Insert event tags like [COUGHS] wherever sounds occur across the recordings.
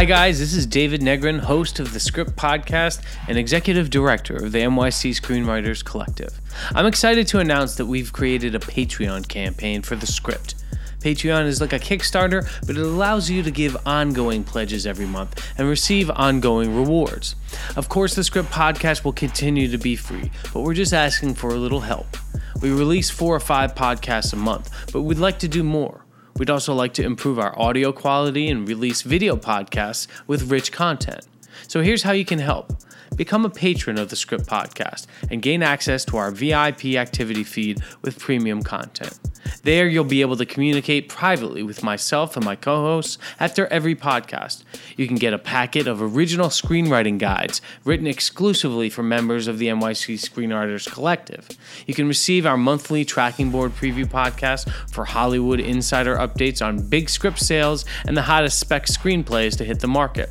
Hi, guys. This is David Negrin, host of the Script Podcast and executive director of the NYC Screenwriters Collective. I'm excited to announce that we've created a Patreon campaign for the script. Patreon is like a Kickstarter, but it allows you to give ongoing pledges every month and receive ongoing rewards. Of course, the Script Podcast will continue to be free, but we're just asking for a little help. We release four or five podcasts a month, but we'd like to do more. We'd also like to improve our audio quality and release video podcasts with rich content. So here's how you can help. Become a patron of the Script Podcast and gain access to our VIP activity feed with premium content. There, you'll be able to communicate privately with myself and my co hosts after every podcast. You can get a packet of original screenwriting guides written exclusively for members of the NYC Screenwriters Collective. You can receive our monthly tracking board preview podcast for Hollywood insider updates on big script sales and the hottest spec screenplays to hit the market.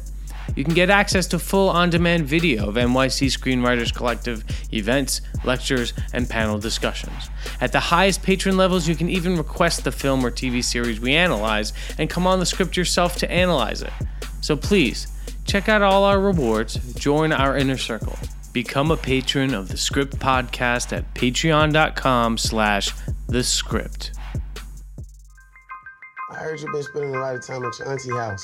You can get access to full on demand video of NYC Screenwriters Collective events, lectures, and panel discussions. At the highest patron levels, you can even request the film or TV series we analyze and come on the script yourself to analyze it. So please, check out all our rewards, join our inner circle. Become a patron of the Script Podcast at patreon.com slash the script. I heard you've been spending a lot of time at your auntie house.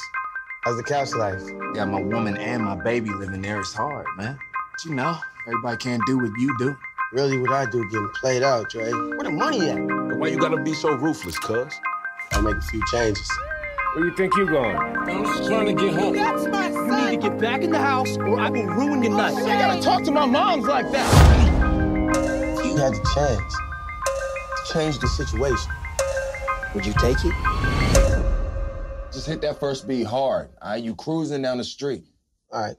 How's the couch life? Got my woman and my baby living there. It's hard, man. But you know, everybody can't do what you do. Really, what I do getting played out, Dre. Where the money at? Why you gotta be so ruthless, cuz? I'll make a few changes. Where you think you're going? I'm just trying to get home. That's my You need to get back in the house or I will ruin your night. You gotta talk to my moms like that. You had the chance to change the situation. Would you take it? Just hit that first beat hard. All right, you cruising down the street. All right.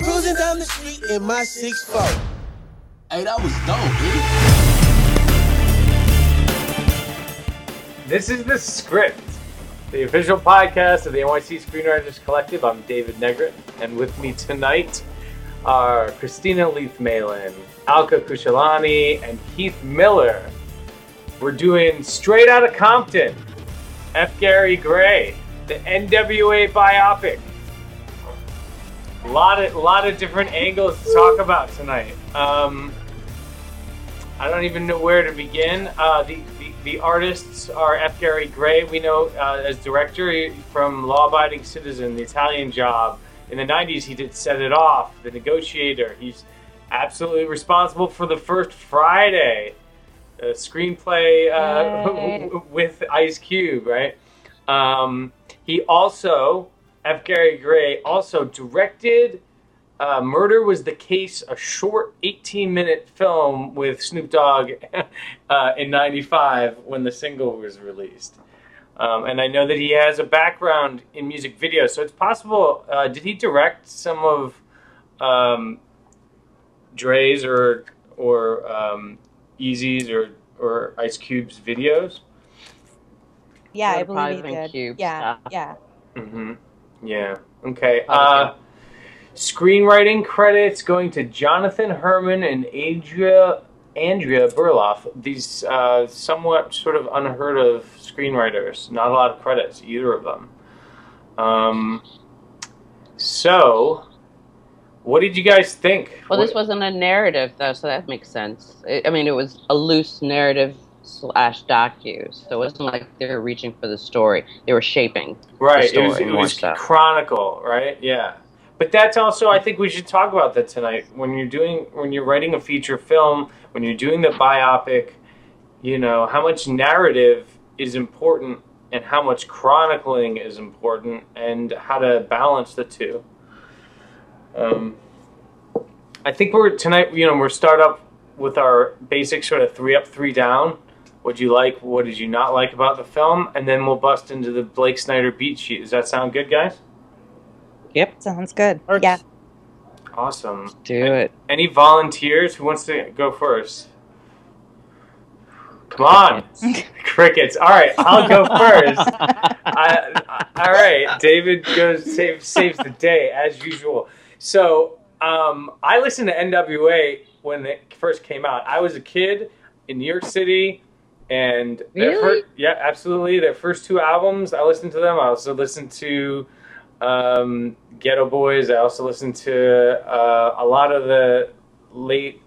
Cruising down the street in my 6'4. Hey, that was dope, dude. This is the script, the official podcast of the NYC Screenwriters Collective. I'm David Negrin, and with me tonight are Kristina Leath-Malin, Alka Khushalani, and Keith Miller. We're doing Straight Out of Compton, F. Gary Gray, the NWA biopic. A lot of, lot of different angles to talk about tonight. Um, I don't even know where to begin. Uh, the, the the artists are F. Gary Gray. We know uh, as director from Law Abiding Citizen, The Italian Job. In the '90s, he did Set It Off, The Negotiator. He's absolutely responsible for the first Friday, a screenplay uh, [LAUGHS] with Ice Cube, right? Um, he also, F. Gary Gray, also directed uh, Murder Was the Case, a short 18 minute film with Snoop Dogg [LAUGHS] uh, in 95 when the single was released. Um, and I know that he has a background in music videos, so it's possible. Uh, did he direct some of um, Dre's or or um, Eazy's or or Ice Cube's videos? Yeah, I believe he did. Cube yeah, stuff. yeah. Mm-hmm. Yeah. Okay. Uh, screenwriting credits going to Jonathan Herman and Andrea Andrea Berloff. These uh, somewhat sort of unheard of screenwriters. Not a lot of credits, either of them. Um, so, what did you guys think? Well, this wasn't a narrative, though, so that makes sense. I mean, it was a loose narrative slash docu, so it wasn't like they were reaching for the story; they were shaping. right. the It was, it was chronicle, right? Yeah. But that's also, I think we should talk about that tonight. When you're doing, when you're writing a feature film, when you're doing the biopic, you know how much narrative is important and how much chronicling is important, and how to balance the two. Um, I think we're tonight. You know, we're start up with our basic sort of three up, three down. What you like? What did you not like about the film? And then we'll bust into the Blake Snyder beat sheet. Does that sound good, guys? Yep, Sounds good. Or- Yeah. Awesome. do it. Any volunteers? Who wants to go first? Come on, crickets. [LAUGHS] All right, I'll go [LAUGHS] first. I, I- all right, David goes save, saves the day as usual. So um, I listened to NWA when it first came out. I was a kid in New York City. And their Really? fir- yeah, absolutely. Their first two albums, I listened to them. I also listened to um, Geto Boys. I also listened to uh, a lot of the late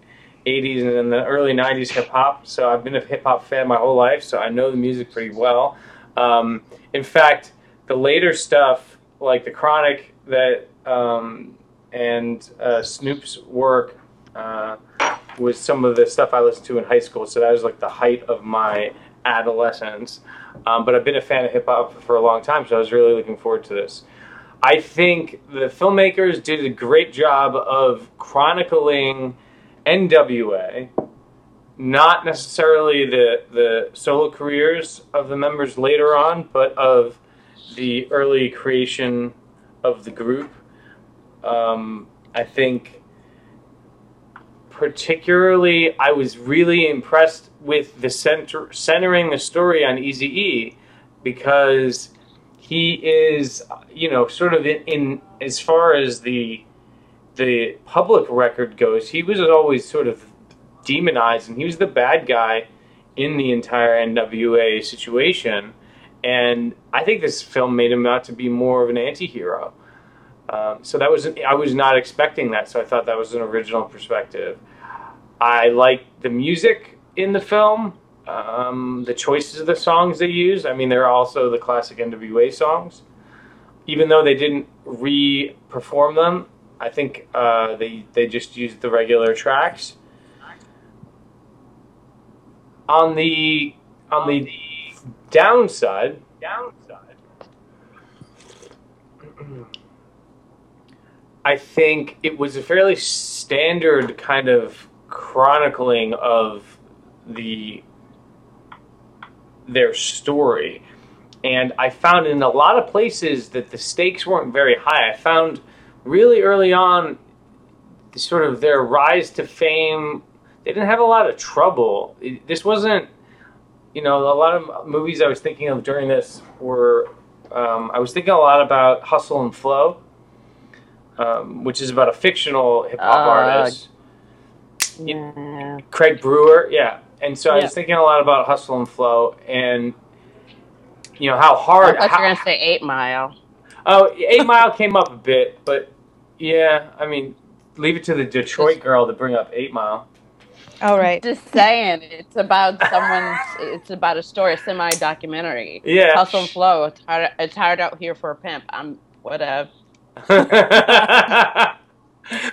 80s and the early 90s hip hop. So I've been a hip hop fan my whole life, so I know the music pretty well. Um, in fact, the later stuff, like the Chronic that um, and uh, Snoop's work, uh, was some of the stuff I listened to in high school. So that was like the height of my adolescence. Um, but I've been a fan of hip hop for a long time, so I was really looking forward to this. I think the filmmakers did a great job of chronicling NWA, not necessarily the the solo careers of the members later on, but of the early creation of the group. Um, I think, particularly, I was really impressed with the center centering the story on Easy E because he is, you know, sort of in, in as far as the the public record goes, he was always sort of demonized, and he was the bad guy in the entire NWA situation. And I think this film made him out to be more of an anti-hero. Um, so that was I was not expecting that, so I thought that was an original perspective. I like the music in the film, um, the choices of the songs they use. I mean, they're also the classic NWA songs, even though they didn't re-perform them. I think uh, they they just used the regular tracks. On the on the downside, [CLEARS THROAT] downside, I think it was a fairly standard kind of chronicling of the their story. And I found in a lot of places that the stakes weren't very high. I found really early on sort of their rise to fame, they didn't have a lot of trouble. It- this wasn't, you know, a lot of movies I was thinking of during this were, um, I was thinking a lot about Hustle and Flow, um, which is about a fictional hip hop Uh, artist. Yeah. Craig Brewer, yeah. And so I was thinking a lot about Hustle and Flow and you know how I hard. thought you how- were gonna say Eight Mile. oh, [LAUGHS] Eight Mile came up a bit, but yeah, I mean, leave it to the Detroit girl to bring up Eight Mile. All right. Just saying, it's about someone's. It's about a story, a semi-documentary. Yeah. Hustle and flow. It's hard. It's hard out here for a pimp. I'm whatever. [LAUGHS]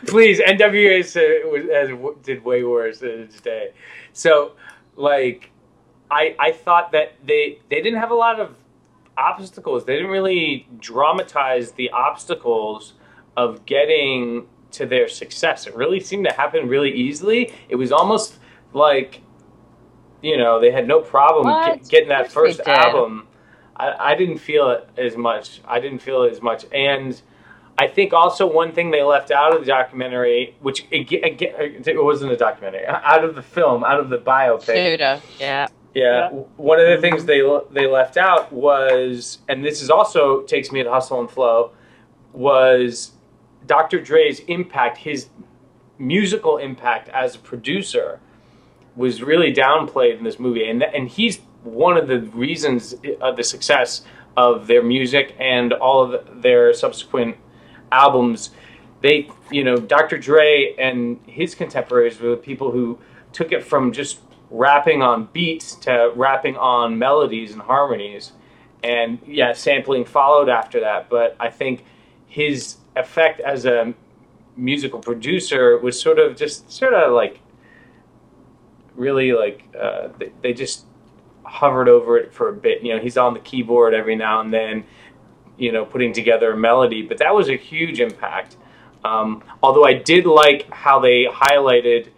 Please, NWA uh, sa- has, did way worse in its day. So, like, I I thought that they they didn't have a lot of obstacles. They didn't really dramatize the obstacles of getting to their success. It really seemed to happen really easily. It was almost like, you know, they had no problem get, getting that first album. I, I didn't feel it as much. I didn't feel it as much, and I think also one thing they left out of the documentary, which again, it wasn't a documentary, out of the film, out of the biopic. Judah. Yeah. Yeah, one of the things they they left out was, and this is also takes me to Hustle and Flow, was Dr. Dre's impact, his musical impact as a producer, was really downplayed in this movie, and and he's one of the reasons of the success of their music and all of their subsequent albums. They, you know, Dr. Dre and his contemporaries were the people who took it from just rapping on beats to rapping on melodies and harmonies. And yeah, sampling followed after that. But I think his effect as a musical producer was sort of just sort of like really like uh, they, they just hovered over it for a bit. You know, he's on the keyboard every now and then, you know, putting together a melody. But that was a huge impact. Um, although I did like how they highlighted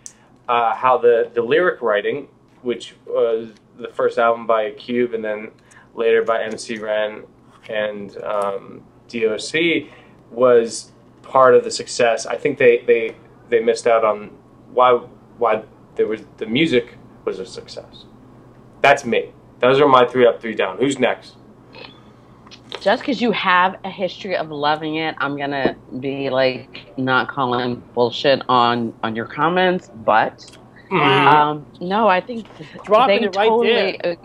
uh, how the, the lyric writing, which was the first album by Cube and then later by MC Ren and um, DOC, was part of the success. I think they, they, they missed out on why why there was the music was a success. That's me. Those are my three up, three down. Who's next? Just because you have a history of loving it, I'm gonna be like not calling bullshit on on your comments, but Um, no, I think Dropping it right totally. uh,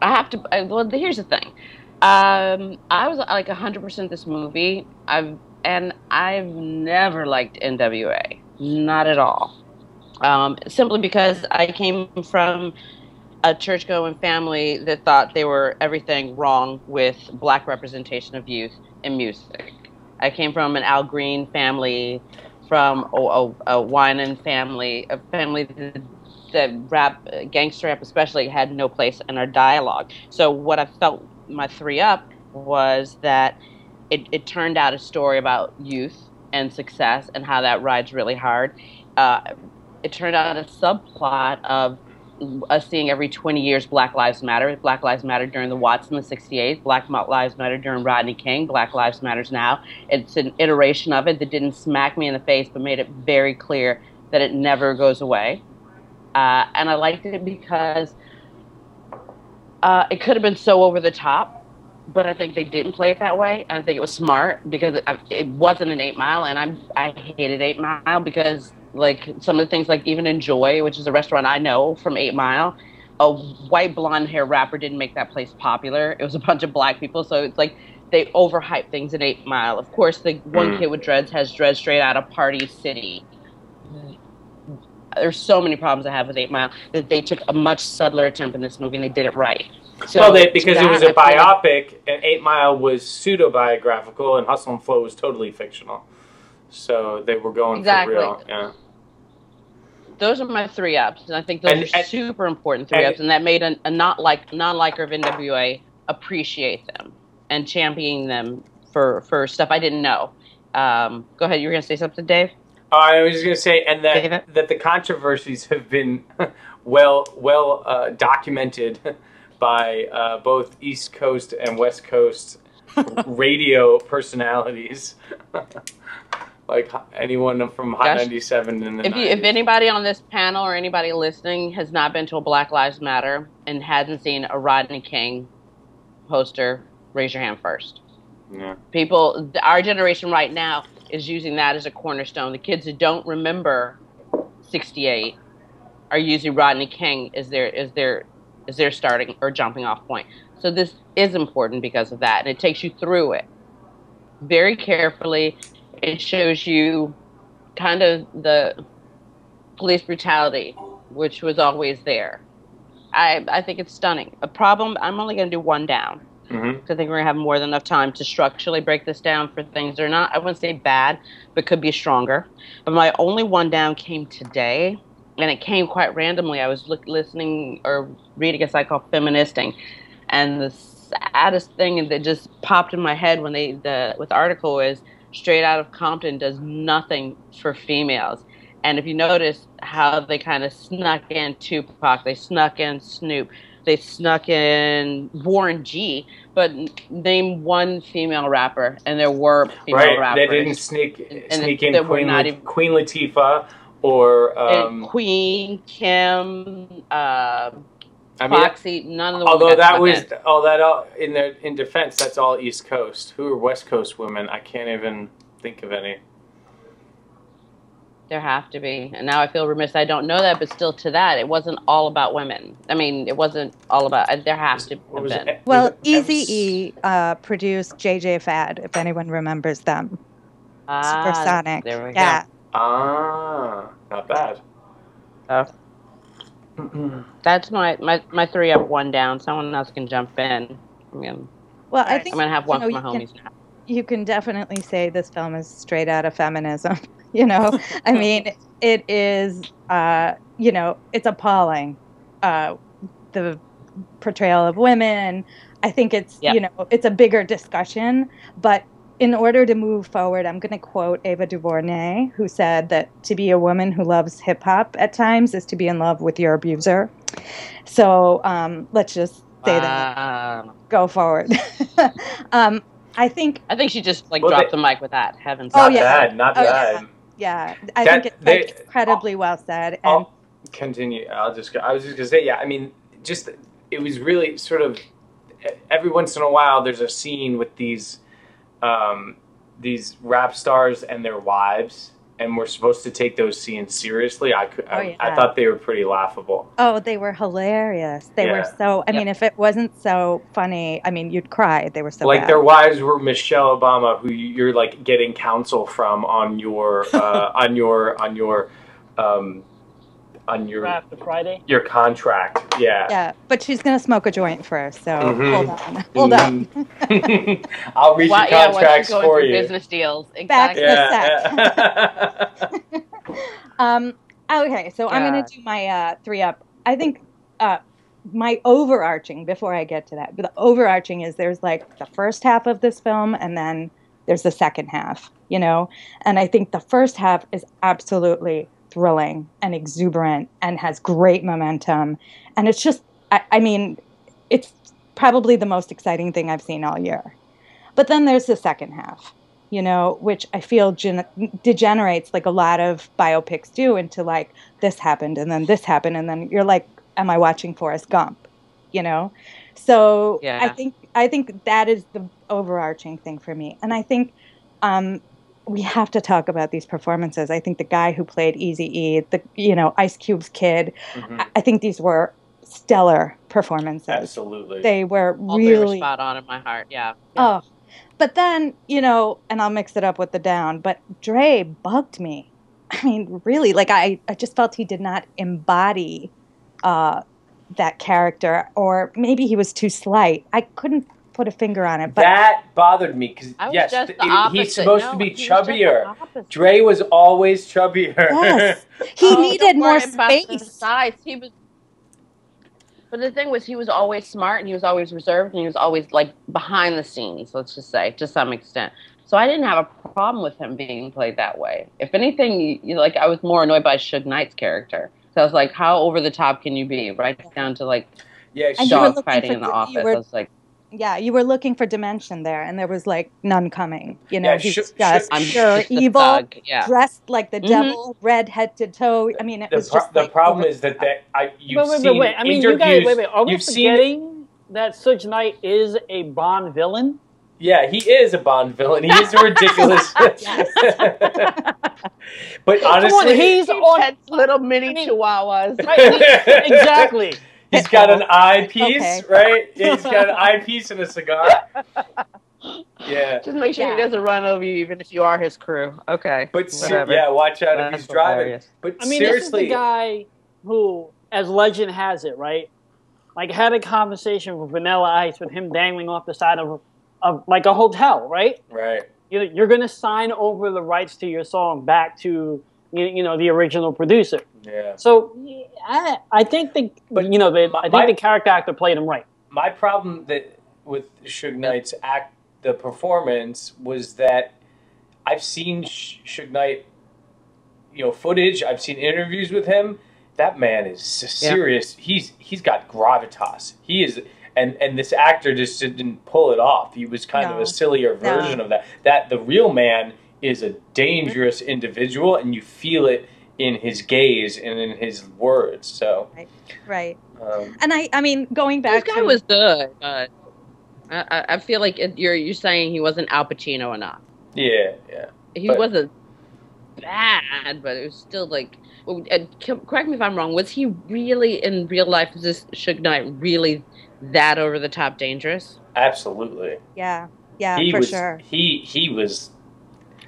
I have to. I, well, here's the thing. Um, I was like 100% this movie. I've and I've never liked NWA, not at all. Um, simply because I came from a church-going family that thought they were everything wrong with black representation of youth in music. I came from an Al Green family, from a, a, a Winan family, a family that, that rap, gangster rap especially, had no place in our dialogue. So what I felt my three up was that it, it turned out a story about youth and success and how that rides really hard. Uh, it turned out a subplot of us seeing every 20 years Black Lives Matter. Black Lives Matter during the Watts in the 68, Black Lives Matter during Rodney King, Black Lives Matters now. It's an iteration of it that didn't smack me in the face but made it very clear that it never goes away. Uh, and I liked it because uh, it could have been so over the top, but I think they didn't play it that way. I think it was smart because it, it wasn't an eight mile, and I I hated eight mile because like some of the things like even Enjoy, which is a restaurant I know from Eight Mile, a white blonde hair rapper didn't make that place popular. It was a bunch of black people, so it's like they overhype things in Eight Mile. Of course, the one mm. kid with dreads has dreads straight out of Party City. There's so many problems I have with Eight Mile that they took a much subtler attempt in this movie and they did it right. So well, they, because it was a I feel like- biopic, and Eight Mile was pseudo biographical, and Hustle and Flow was totally fictional. So they were going Exactly. for real. Yeah. those are my three ups, and I think those And- are and- super important three and- ups, and that made a, a not like non liker of NWA appreciate them and champion them for for stuff I didn't know. Um, go ahead, you were gonna say something, Dave. I was just gonna say, and that David? that the controversies have been [LAUGHS] well well uh, documented [LAUGHS] by uh, both East Coast and West Coast [LAUGHS] radio personalities, like anyone from Hot Gosh. ninety seven in the If you, if anybody on this panel or anybody listening has not been to a Black Lives Matter and hasn't seen a Rodney King poster, raise your hand first. yeah. people our generation right now is using that as a cornerstone the kids who don't remember 68 are using rodney king as their as their as their starting or jumping off point so this is important because of that and it takes you through it very carefully it shows you kind of the police brutality which was always there i i think it's stunning a problem i'm only going to do one down hmm I think we're gonna have more than enough time to structurally break this down for things that are not, I wouldn't say bad, but could be stronger. But my only one down came today, and it came quite randomly. I was look, listening or reading a site called Feministing, and the saddest thing that just popped in my head when they the with the article is Straight Out of Compton does nothing for females. And if you notice how they kind of snuck in Tupac, they snuck in Snoop, they snuck in Warren G, but name one female rapper, and there were female Right, rappers. they didn't sneak And sneak in Queen, La- even- Queen Latifah or um, Queen, Kim, uh, I mean, Foxy, none of the women although that was in. all that all, in their in defense, that's all East Coast. Who are West Coast women? I can't even think of any. There have to be. And now I feel remiss I don't know that, but still to that, it wasn't all about women. I mean, it wasn't all about, uh, there has to What have was been. it? Well, Was Easy E uh, produced JJ Fad, if anyone remembers them. Ah, Supersonic. There we yeah. go. Ah, not bad. Oh. That's my, my, my three up, one down. Someone else can jump in. I mean, Well, I think I'm think going to have one you for know, my you can- homies now. you can definitely say this film is straight out of feminism. [LAUGHS] You know, I [LAUGHS] mean, it is, uh, you know, it's appalling. Uh, the portrayal of women. I think it's, Yeah. you know, it's a bigger discussion. But in order to move forward, I'm going to quote Ava DuVernay, who said that to be a woman who loves hip hop at times is to be in love with your abuser. So um, let's just say that. Go forward. [LAUGHS] um, I think I think she just like Well, dropped they- the mic with that. Heavens. Oh, Not yeah. bad, not Oh, bad. Yeah, I That- think it's they- like incredibly well said. And I'll continue. I'll just. go- I was just gonna say, yeah. I mean, just it was really sort of every once in a while there's a scene with these um, these rap stars and their wives, and we're supposed to take those scenes seriously, I could, I, Oh, I yeah. thought they were pretty laughable. Oh, they were hilarious. They were so. I mean, if it wasn't so funny, I mean, you'd cry. They were so like bad. their wives were Michelle Obama, who you're like getting counsel from on your uh, [LAUGHS] on your on your um, on your After Friday. your contract. Yeah. Yeah, but she's gonna smoke a joint first. So Mhm. hold on, hold on. Mhm. [LAUGHS] I'll read Why- your yeah, once contracts you're going for through you. Business deals. Back Exactly. to Yeah. [LAUGHS] Um, okay, so I'm gonna do my uh, three up. I think uh, my overarching before I get to that, but the overarching is there's like the first half of this film, and then there's the second half. You know, and I think the first half is absolutely thrilling and exuberant and has great momentum, and it's just, I, I mean, it's probably the most exciting thing I've seen all year. But then there's the second half, you know, which I feel gen- degenerates like a lot of biopics do into like this happened and then this happened and then you're like, am I watching Forrest Gump? You know, so I think I think that is the overarching thing for me, and I think um, we have to talk about these performances. I think the guy who played Easy E, the you know Ice Cube's kid, Mhm. I, I think these were stellar performances. Absolutely. They were All three were really spot on in my heart. Yeah. Oh, but then, you know, and I'll mix it up with the down, but Dre bugged me. I mean, really, like I, I just felt he did not embody uh, that character, or maybe he was too slight. I couldn't put a finger on it, but that bothered me because yes, just the he- he's supposed No, to be he was just the chubbier. opposite. Dre was always chubbier. yes, [LAUGHS] he Oh, needed more worry about the space. Size. He was. But the thing was, he was always smart and he was always reserved and he was always like behind the scenes. Let's just say, to some extent. So I didn't have a problem with him being played that way. If anything, you, you- like I was more annoyed by Suge Knight's character. So I was like, how over the top can you be? Right down to like yeah, And dog fighting in the the- office. were- I was like, Yeah, you were looking for dimension there, and there was like none coming. You know, Yeah, he Shu- was just I'm pure just a evil. Yeah. dressed like the Mhm. devil, red head to toe. I mean, it the, was pro- just the like, problem over is that that I you've wait, wait, seen wait, wait. I mean, interviews. you guys, wait, wait. Are we you've seen forgetting that Suge Knight is a Bond villain? Yeah, he is a Bond villain. He is a ridiculous. [LAUGHS] [LAUGHS] but honestly, Come on, he's He on. little mini I mean- chihuahuas. Right, exactly. He's got an [LAUGHS] eyepiece, Okay. right? Yeah, he's got an [LAUGHS] eyepiece and a cigar. Yeah, Just make sure Yeah. he doesn't run over you, even if you are his crew. Okay. but ser- yeah, watch out if he's driving. hilarious. But I mean, this is the guy who, as legend has it, right? Like had a conversation with Vanilla Ice with him dangling off the side of, of like a hotel, right? right? You know, you're going to sign over the rights to your song back to you, you know the original producer. Yeah. So I, I think the But you know the, my- I think my- the character actor played him right. my problem that with Suge Knight's act, the performance was that I've seen Sh- Suge Knight, you know, footage. I've seen interviews with him. That man is s- Yeah. serious. He's he's got gravitas. He is, and and this actor just didn't pull it off. He was kind of a sillier No. version of that. That the real man is a dangerous individual, and you feel it in his gaze and in his words. So, right. um, And I, I mean, going back, This back guy to was good, but I, I- I feel like it, you're you're saying he wasn't Al Pacino enough. yeah, yeah. He But- wasn't bad, but it was still like. And correct me if I'm wrong. Was he really in real life? Was this Suge Knight really that over the top dangerous? Absolutely. yeah, yeah, he for was sure. he he was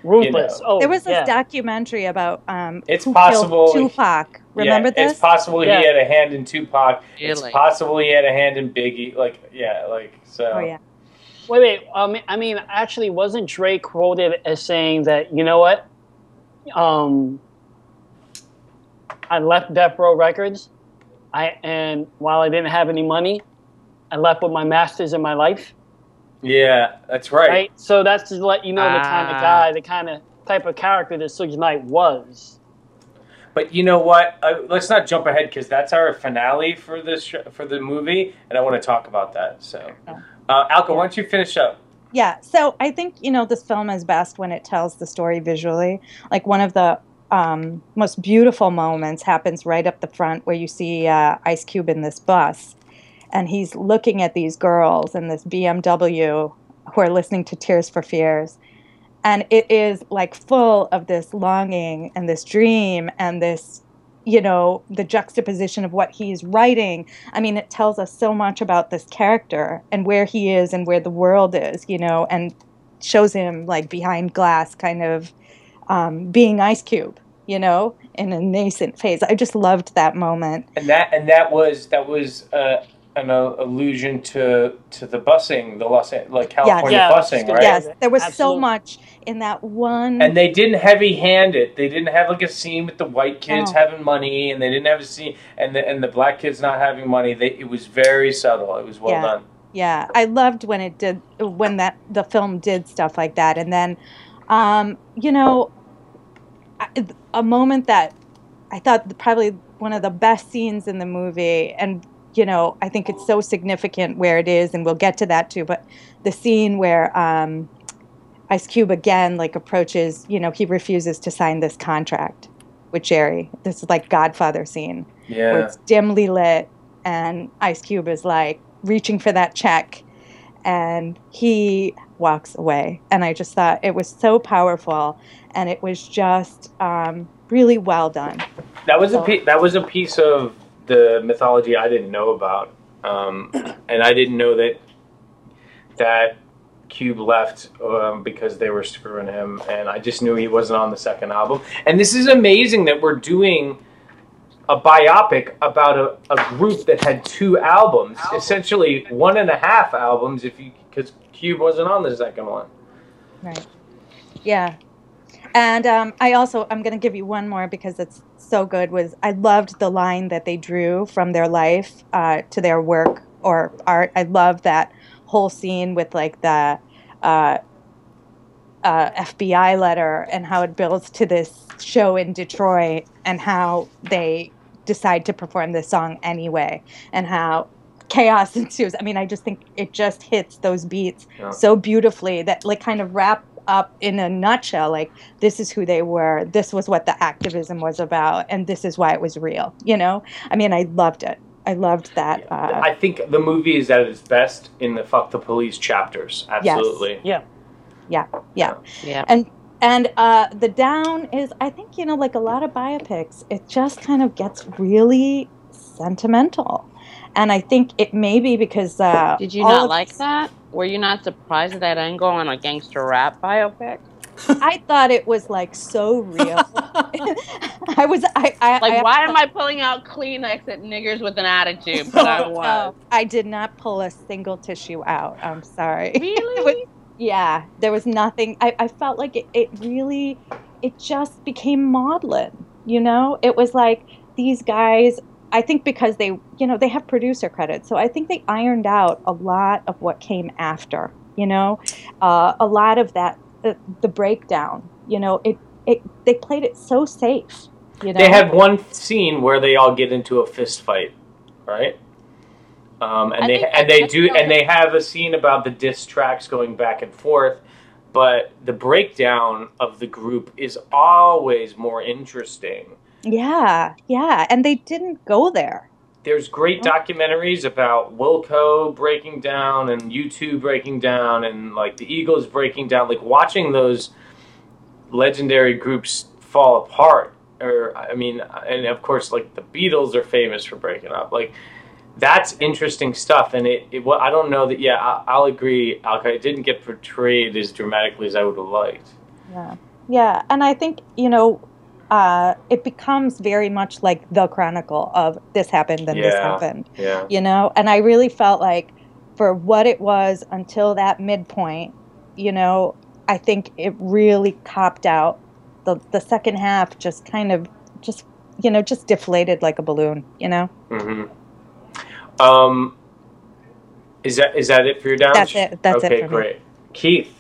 Ruthless. know. Oh, There was this yeah. documentary about um, It's who possible- Tupac. Remember yeah, this? It's possible Yeah. he had a hand in Tupac. It's possible he had a hand in Biggie. Like yeah, like so. oh yeah. Wait, wait. Um, I mean, actually, wasn't Dre quoted as saying that you know what? Um, I left Death Row Records, I and while I didn't have any money, I left with my masters in my life. Yeah, that's right. Right. So that's to let you know the kind of Ah. guy, the kind of type of character that Suge Knight was. But you know what? Uh, let's not jump ahead because that's our finale for this sh- for the movie, and I want to talk about that. So, uh, Alka, why don't you finish up? Yeah, so I think you know this film is best when it tells the story visually. Like one of the um, most beautiful moments happens right up the front where you see uh, Ice Cube in this bus, and he's looking at these girls in this BMW who are listening to Tears for Fears, and it is like full of this longing and this dream and this you know the juxtaposition of what he's writing. I mean it tells us so much about this character and where he is and where the world is you know and shows him like behind glass kind of um, being ice cube you know in a nascent phase. I just loved that moment. And that and that was that was uh, an uh, allusion to to the busing, the Los An- like California Yeah, busing, right? yes there was so much in that one And they didn't heavy hand it. They didn't have like a scene with the white kids No. having money, and they didn't have a scene and the and the black kids not having money. They it was very subtle. It was well Yeah. done. yeah i loved when it did when that the film did stuff like that and then um you know a moment that i thought probably one of the best scenes in the movie and you know i think it's so significant where it is and we'll get to that too but the scene where um ice cube again like approaches you know he refuses to sign this contract with jerry this is like godfather scene where Yeah. it's dimly lit and Ice Cube is like reaching for that check and he walks away. And I just thought it was so powerful and it was just um, really well done. That was a So- pe- that was a piece of the mythology I didn't know about, um, [CLEARS THROAT] and I didn't know that that Cube left um, because they were screwing him, and I just knew he wasn't on the second album. And this is amazing that we're doing a biopic about a, a group that had two albums, essentially one and a half albums, if you because Cube wasn't on the second one. Right. Yeah. And um, I also I'm going to give you one more because it's so good. Was I loved the line that they drew from their life uh, to their work or art. I love that whole scene with like the uh, uh, FBI letter and how it builds to this show in Detroit and how they decide to perform this song anyway and how chaos [LAUGHS] ensues. I mean, I just think it just hits those beats Yeah. so beautifully that like kind of wrap up in a nutshell like this is who they were this was what the activism was about and this is why it was real you know i mean i loved it i loved that uh, I think the movie is at its best in the "fuck the police" chapters. Absolutely. Yeah. yeah yeah Yeah. and and uh the down is i think you know like a lot of biopics it just kind of gets really sentimental and i think it may be because uh Did you not like this- that? Were you not surprised at that angle on a gangster rap biopic? [LAUGHS] i thought it was like so real [LAUGHS] i was i i Like, I, why am I pulling out Kleenex at niggers with an attitude? But I [LAUGHS] was. No, I did not pull a single tissue out. I'm sorry. Really? was- yeah, there was nothing. I, I felt like it, it really, it just became maudlin. You know, it was like these guys. I think because they, you know, they have producer credit, so I think they ironed out a lot of what came after. You know, uh, a lot of that, the, the breakdown. You know, it, it, they played it so safe. You know, They had one scene where they all get into a fist fight, right? Um, and I they and they do and they have a scene about the diss tracks going back and forth, but the breakdown of the group is always more interesting. Yeah, yeah, and they didn't go there. There's great oh. documentaries about Wilco breaking down and U2 breaking down and like the Eagles breaking down. Like watching those legendary groups fall apart, or I mean, and of course, like the Beatles are famous for breaking up. Like that's interesting stuff, and it. it well, I don't know that. Yeah, I, I'll agree. Alka, it didn't get portrayed as dramatically as I would have liked. Yeah, yeah, and I think you know, uh, it becomes very much like the chronicle of this happened and this happened. Yeah. You know, and I really felt like for what it was until that midpoint, you know, I think it really copped out. The the second half just kind of just you know just deflated like a balloon. You know. Mm-hmm. Um, is that is that it for your downs? That's it. That's it okay, for me. great. Keith,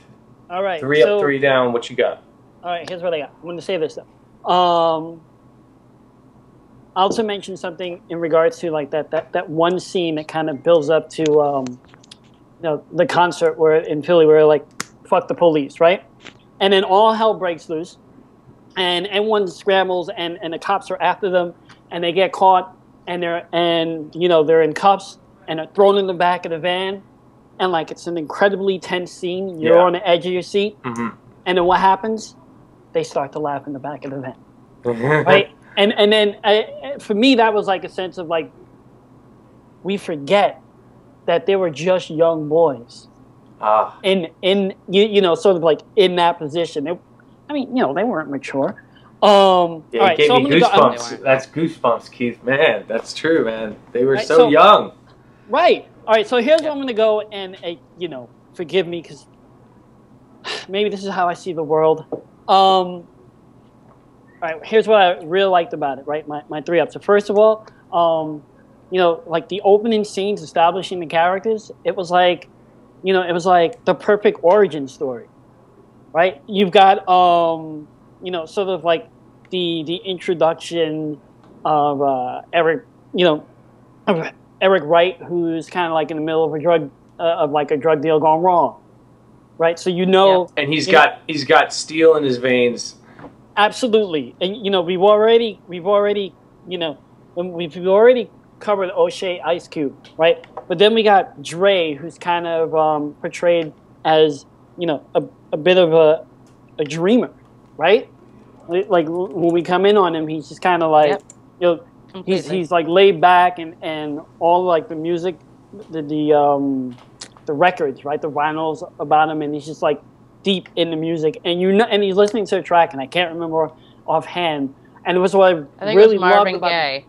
All right. three so, up, three down. What you got? All right, here's what I got. I'm going to say this though. Um, I also mentioned something in regards to like that that that one scene that kind of builds up to um, you know the concert where in Philly where like fuck the police, right? And then all hell breaks loose, and everyone scrambles, and and the cops are after them, and they get caught, and they're and you know they're in cuffs and they're thrown in the back of the van, and like it's an incredibly tense scene. You're Yeah. on the edge of your seat hmm and then what happens? They start to laugh in the back of the van, [LAUGHS] right? And and then uh, for me, that was like a sense of like we forget that they were just young boys Ah, in in you, you know sort of like in that position. They, I mean, you know, they weren't mature. Um, yeah, all right, gave so me gonna go- goosebumps. That's goosebumps, Keith. Man, that's true, man. They were Right, so, so- young. Right. All right. So here's where I'm going to go, and uh, you know, forgive me because [SIGHS] maybe this is how I see the world. Um, all right. Here's what I really liked about it. Right. My my three ups. So first of all, um, you know, like the opening scenes establishing the characters. It was like, you know, it was like the perfect origin story. Right. You've got um, you know, sort of like the the introduction of uh, Eric. You know. Eric Wright, who's kind of like in the middle of a drug uh, of like a drug deal gone wrong, right? So you know, And he's got he's got steel in his veins. absolutely, and you know we've already we've already you know when we've we've already covered O'Shea Ice Cube, right? But then we got Dre, who's kind of um, portrayed as you know a, a bit of a a dreamer, right? Like when we come in on him, he's just kind of like Yep. you know he's he's like laid back and and all like the music the the um the records right the vinyls about him and he's just like deep in the music and you know and he's listening to a track and I can't remember offhand and it was what I, I think really it was Marvin loved about Gaye.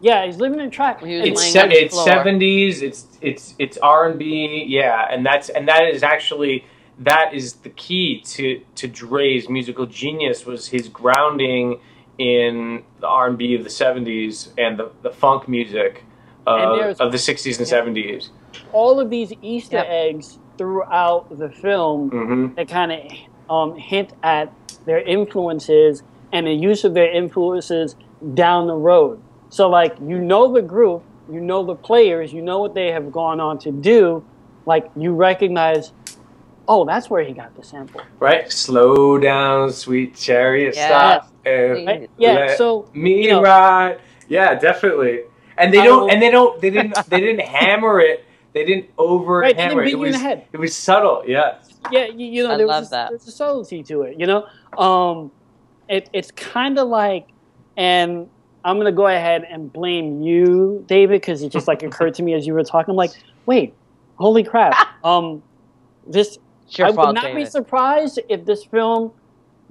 yeah he's living in a track He was And- It's se- it's seventies. It's it's it's R and B. Yeah, and that's and that is actually that is the key to to Dre's musical genius was his grounding in the R and B of the seventies and the, the funk music And of, there's- of the sixties and Yeah. seventies. All of these Easter Yep. eggs throughout the film hmm that kind of um, hint at their influences and the use of their influences down the road. So, like, you know the group, you know the players, you know what they have gone on to do. Like, you recognize, oh, that's where he got the sample. Right, slow down, sweet chariot, Yes. stop. Right? Yeah. So, me you know- ride. Yeah, definitely. And they don't. will- And they don't. They [LAUGHS] didn't. They didn't hammer it. They didn't over Right, they didn't hammer beat it. It you in was. the head. It was subtle. Yeah. yeah, you, you know, I there love was a, that. there's a subtlety to it, you know? Um, it, it's kind of like, and I'm going to go ahead and blame you, David, because it just like [LAUGHS] occurred to me as you were talking. I'm like, wait, holy crap. [LAUGHS] Um, this, your I fault, would not be surprised if this film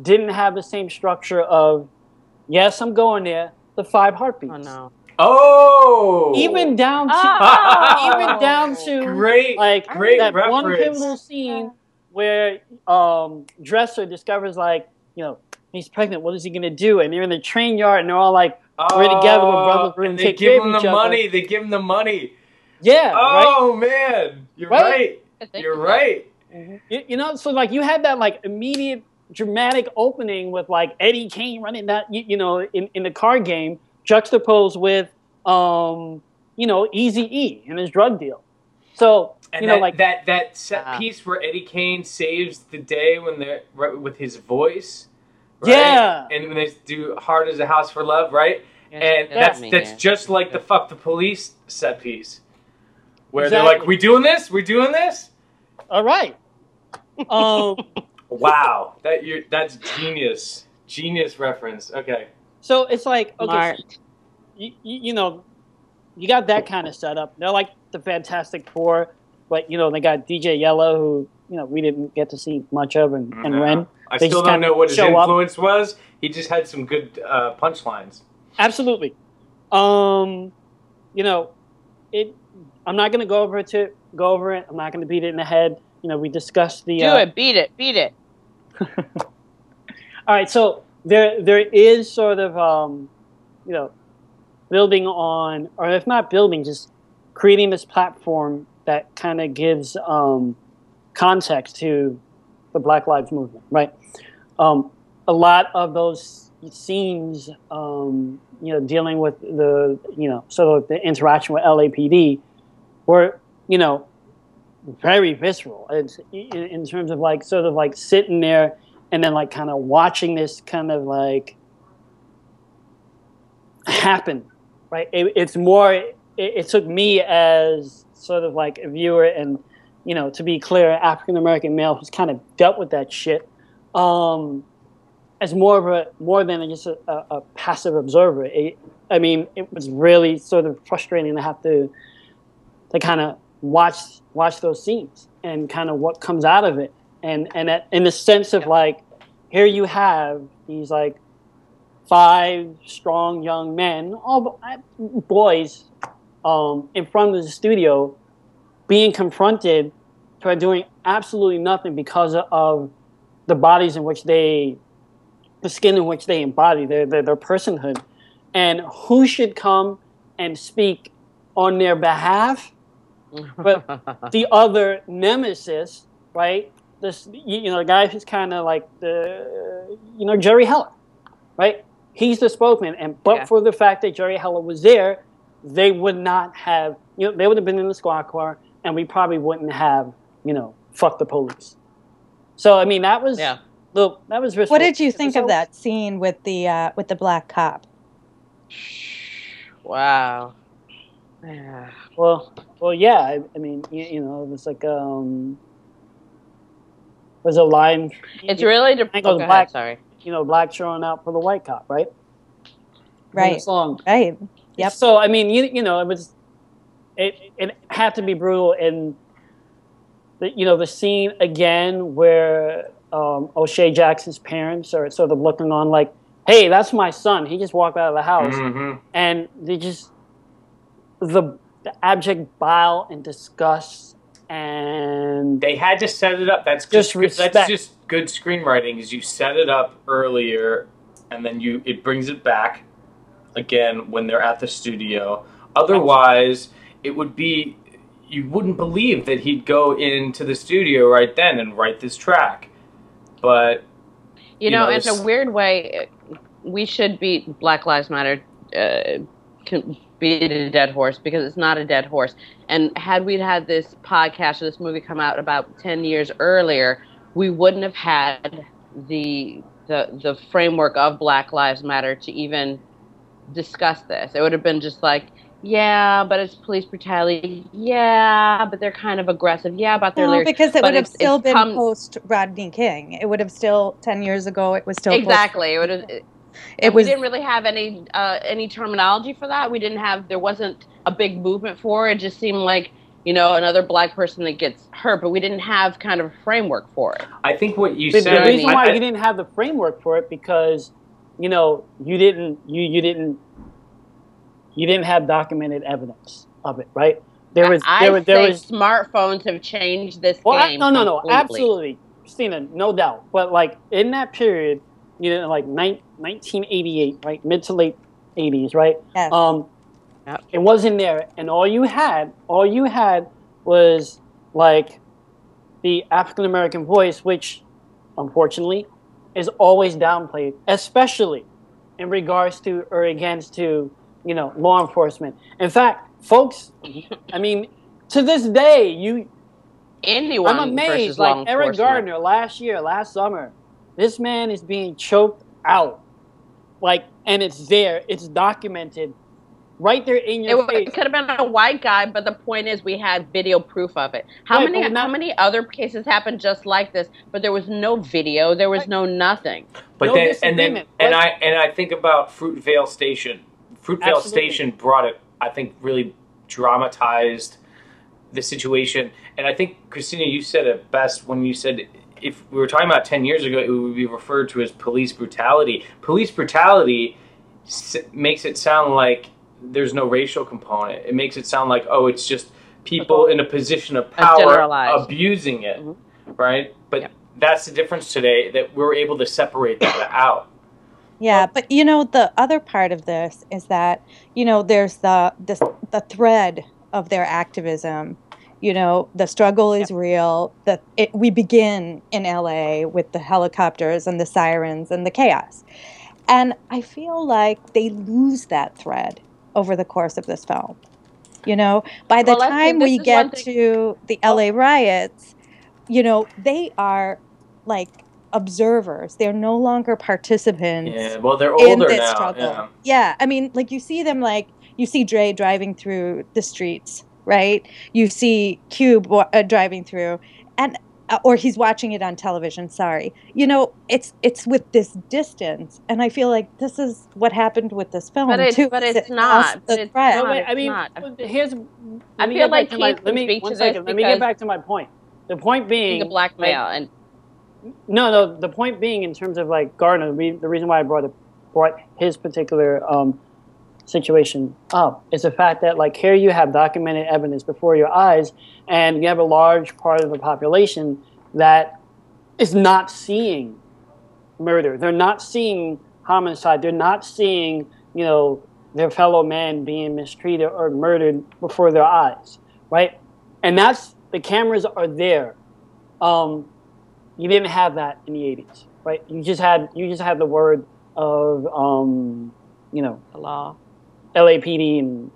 didn't have the same structure of, yes, I'm going there, the five heartbeats. Oh no. Oh. Even down to, Oh. [LAUGHS] even down to, great. like great that one reference. pivotal scene where um, Dresser discovers like you know he's pregnant. What is he gonna do? And they're in the train yard and they're all like, we're together, we're brothers, we're gonna Oh, and they take give care of him the each other. money. They give him the money. yeah, right. Oh man, you're Right? right. You're so. right. You, you know, so like you had that like immediate dramatic opening with like Eddie Kane running that you, you know in, in the card game juxtaposed with um you know Easy E and his drug deal. So And you know that, like that that set Wow. piece where Eddie Kane saves the day when they're right, with his voice. Right? Yeah. And when they do "Heart Is a House for Love," right? Yes, and yes, that's me, that's yeah. just like the "Fuck the Police" set piece, where they're like, "We doing this? We doing this?" all right. [LAUGHS] Um, Wow, that you that's genius, genius reference. Okay. So it's like okay, so you, you, you know, you got that kind of setup. They're like the Fantastic Four, but you know they got DJ Yella, who you know we didn't get to see much of, and, and No. Ren. I They still just don't know what his show up. influence was. He just had some good uh, punchlines. Absolutely. Um, you know, it. I'm not gonna go over it to go over it. I'm not gonna beat it in the head. You know, we discussed the. Do uh, it. Beat it. Beat it. [LAUGHS] All right, so there there is sort of um, you know, building on, or if not building, just creating this platform that kind of gives um, context to the Black Lives Movement, right? Um, a lot of those scenes, um, you know, dealing with the you know sort of the interaction with LAPD, were you know very visceral. It's in, in terms of like sort of like sitting there and then like kind of watching this kind of like happen, right? It, it's more. It, it took me as sort of like a viewer, and you know, to be clear, African American male who's kind of dealt with that shit. um, as more of a more than just a, a, a passive observer. It, I mean, it was really sort of frustrating to have to to kind of watch watch those scenes and kind of what comes out of it, and and at, in the sense of like, here you have these like five strong young men, all boys, um, in front of the studio, being confronted for doing absolutely nothing because of the bodies in which they, the skin in which they embody, their their, their personhood, and who should come and speak on their behalf, but [LAUGHS] the other nemesis, right? This you know the guy who's kind of like the you know Jerry Heller, right? He's the spokesman, and but Yeah. for the fact that Jerry Heller was there, they would not have you know they would have been in the squad car, and we probably wouldn't have you know fuck the police. So I mean that was Yeah. the that was What did you think of that scene with the uh, with the black cop? Wow. Yeah. Well, well, yeah. I, I mean, you, you know, it was like um, there's a line. It's really de- I oh, go go the ahead, black. sorry. You know, black showing out for the white cop, right? Right. Song. Right. Yep. So I mean, you you know, it was it it had to be brutal, and the, you know the scene again where um, O'Shea Jackson's parents are sort of looking on like, "Hey, that's my son. He just walked out of the house," Mhm. and they just the, the abject bile and disgust and They had to set it up. That's Just just, good, that's just good screenwriting. Is you set it up earlier, and then you it brings it back again when they're at the studio. Otherwise, it would be you wouldn't believe that he'd go into the studio right then and write this track. But You, You know, know, in a weird way, we should be Black Lives Matter, uh, can beat a dead horse because it's not a dead horse. And had we had this podcast or this movie come out about ten years earlier, we wouldn't have had the the the framework of Black Lives Matter to even discuss this. It would have been just like. Yeah, but it's police brutality. Yeah, but they're kind of aggressive. Yeah, about their No, lyrics. because it But would have still been come- post Rodney King. It would have still ten years ago. It was still post- exactly. It would have. It and we didn't really have any uh, any terminology for that. We didn't have. There wasn't a big movement for it. It just seemed like you know another black person that gets hurt, but we didn't have kind of a framework for it. I think what you the, said. the reason I- why I- you didn't have the framework for it because you know you didn't you you didn't you didn't have documented evidence of it right there was I there was there say was smartphones have changed this well, I- game. no no no completely. absolutely kristina no doubt but like in that period you know like nine, 1988 right? Mid to late 80s right? Yes. um Yep. it wasn't there. And all you had all you had was like the african american voice which unfortunately is always downplayed especially in regards to or against to you know law enforcement. In fact folks i mean to this day you anyone i'm amazed like eric gardner last year last summer this man is being choked out like and it's there it's documented right there in your w- face it could have been a white guy, but the point is, we had video proof of it. How Right, many? not- how many other cases happened just like this? But there was no video. There was Right. no nothing. But No then, and then, disagreement, and I and I think about Fruitvale Station. Fruitvale Absolutely. Station brought it. I think really dramatized the situation, and I think Kristina, you said it best when you said if we were talking about ten years ago, it would be referred to as police brutality. Police brutality s- makes it sound like there's no racial component. It makes it sound like oh, it's just people in a position of power abusing it, Mhm. right? But Yep. that's the difference today that we're able to separate that [COUGHS] out. Yeah, but you know the other part of this is that you know there's the this the thread of their activism. You know the struggle is real. That it, we begin in L.A. with the helicopters and the sirens and the chaos, and I feel like they lose that thread over the course of this film. You know, by the Well, time we get to the L.A. riots, you know they are like observers. They're no longer participants Yeah, well, they're in older this now. struggle. Yeah. Yeah. I mean, like you see them like you see Dre driving through the streets, right? You see Cube uh, driving through, and uh, or he's watching it on television sorry you know it's it's with this distance and i feel like this is what happened with this film But it's too but is it's it not. But the it's thread. No, wait, it's I mean, not. here's. I feel like back to my, let me speak one to second. Let me get back to my point. The point being, Being a blackmail like, and no, no. The point being, in terms of like Gardner, the, the reason why I brought it, brought his particular um, situation up is the fact that like here you have documented evidence before your eyes, and you have a large part of the population that is not seeing murder. They're not seeing homicide. They're not seeing you know their fellow man being mistreated or murdered before their eyes, right? And that's the cameras are there. Um, you didn't have that in the 80s right you just had you just had the word of um, you know the law. Lapd and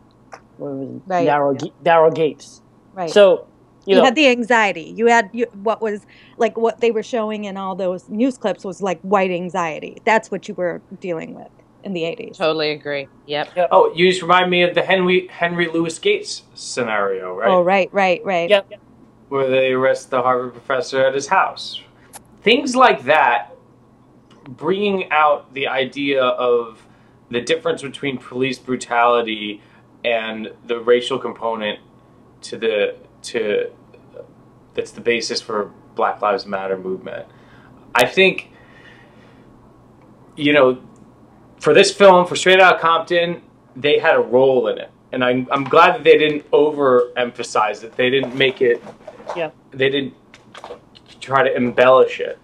what was it Right. Daryl Ga- Daryl gates right so you, you, had the anxiety you had you, what was like what they were showing in all those news clips was like white anxiety that's what you were dealing with in the 80s Totally agree. Yep. Oh, you just remind me of the Henry Henry Louis Gates scenario, right? oh right right right yep Where they arrest the Harvard professor at his house. Things like that, bringing out the idea of the difference between police brutality and the racial component to the to that's the basis for Black Lives Matter movement. I think you know for this film for Straight Outta Compton, they had a role in it, and I'm I'm glad that they didn't overemphasize it. They didn't make it. Yeah. They didn't try to embellish it,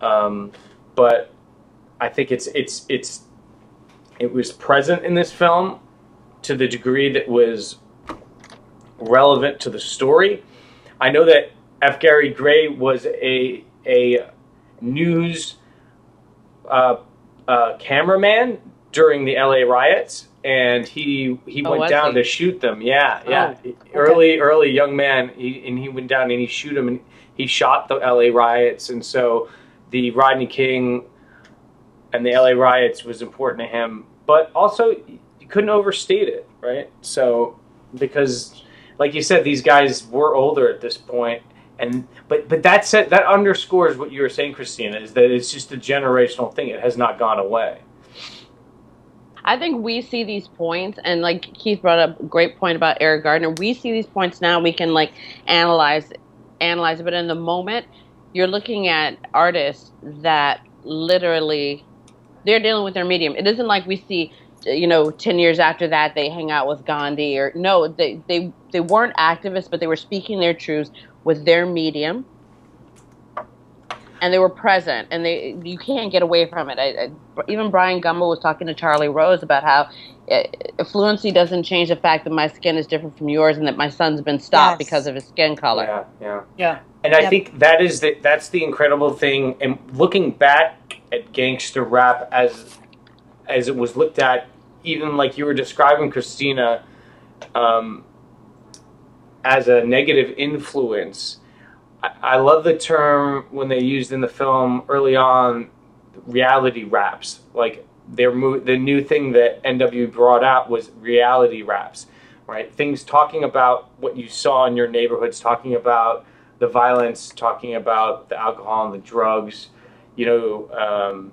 um, but I think it's it's it's it was present in this film to the degree that was relevant to the story. I know that F. Gary Gray was a a news uh, uh, cameraman during the LA riots, and he he Oh, went down he? to shoot them. Yeah, yeah. Oh, Early early young man, he, and he went down and he shoot them, and he shot the LA riots, and so the Rodney King and the LA riots was important to him, but also you couldn't overstate it, right? So because, like you said, these guys were older at this point, and but but that said, that underscores what you were saying, Kristina, is that it's just a generational thing. It has not gone away. I think we see these points, and like Keith brought up a great point about Eric Gardner. We see these points now. We can like analyze, analyze. But in the moment, you're looking at artists that literally they're dealing with their medium. It isn't like we see, you know, ten years after that they hang out with Gandhi or no, they they they weren't activists, but they were speaking their truths with their medium. And they were present, and they you can't get away from it. I, I, even Bryant Gumbel was talking to Charlie Rose about how uh, fluency doesn't change the fact that my skin is different from yours, and that my son's been stopped Yes. because of his skin color. Yeah, yeah. yeah And I Yep. think that is the that's the incredible thing. And looking back at gangster rap as as it was looked at, even like you were describing Kristina, um, as a negative influence. I, I love the term when they used in the film early on, reality raps. Like their mo- the new thing that NW brought out was reality raps, right? Things talking about what you saw in your neighborhoods, talking about the violence, talking about the alcohol and the drugs. You know, um,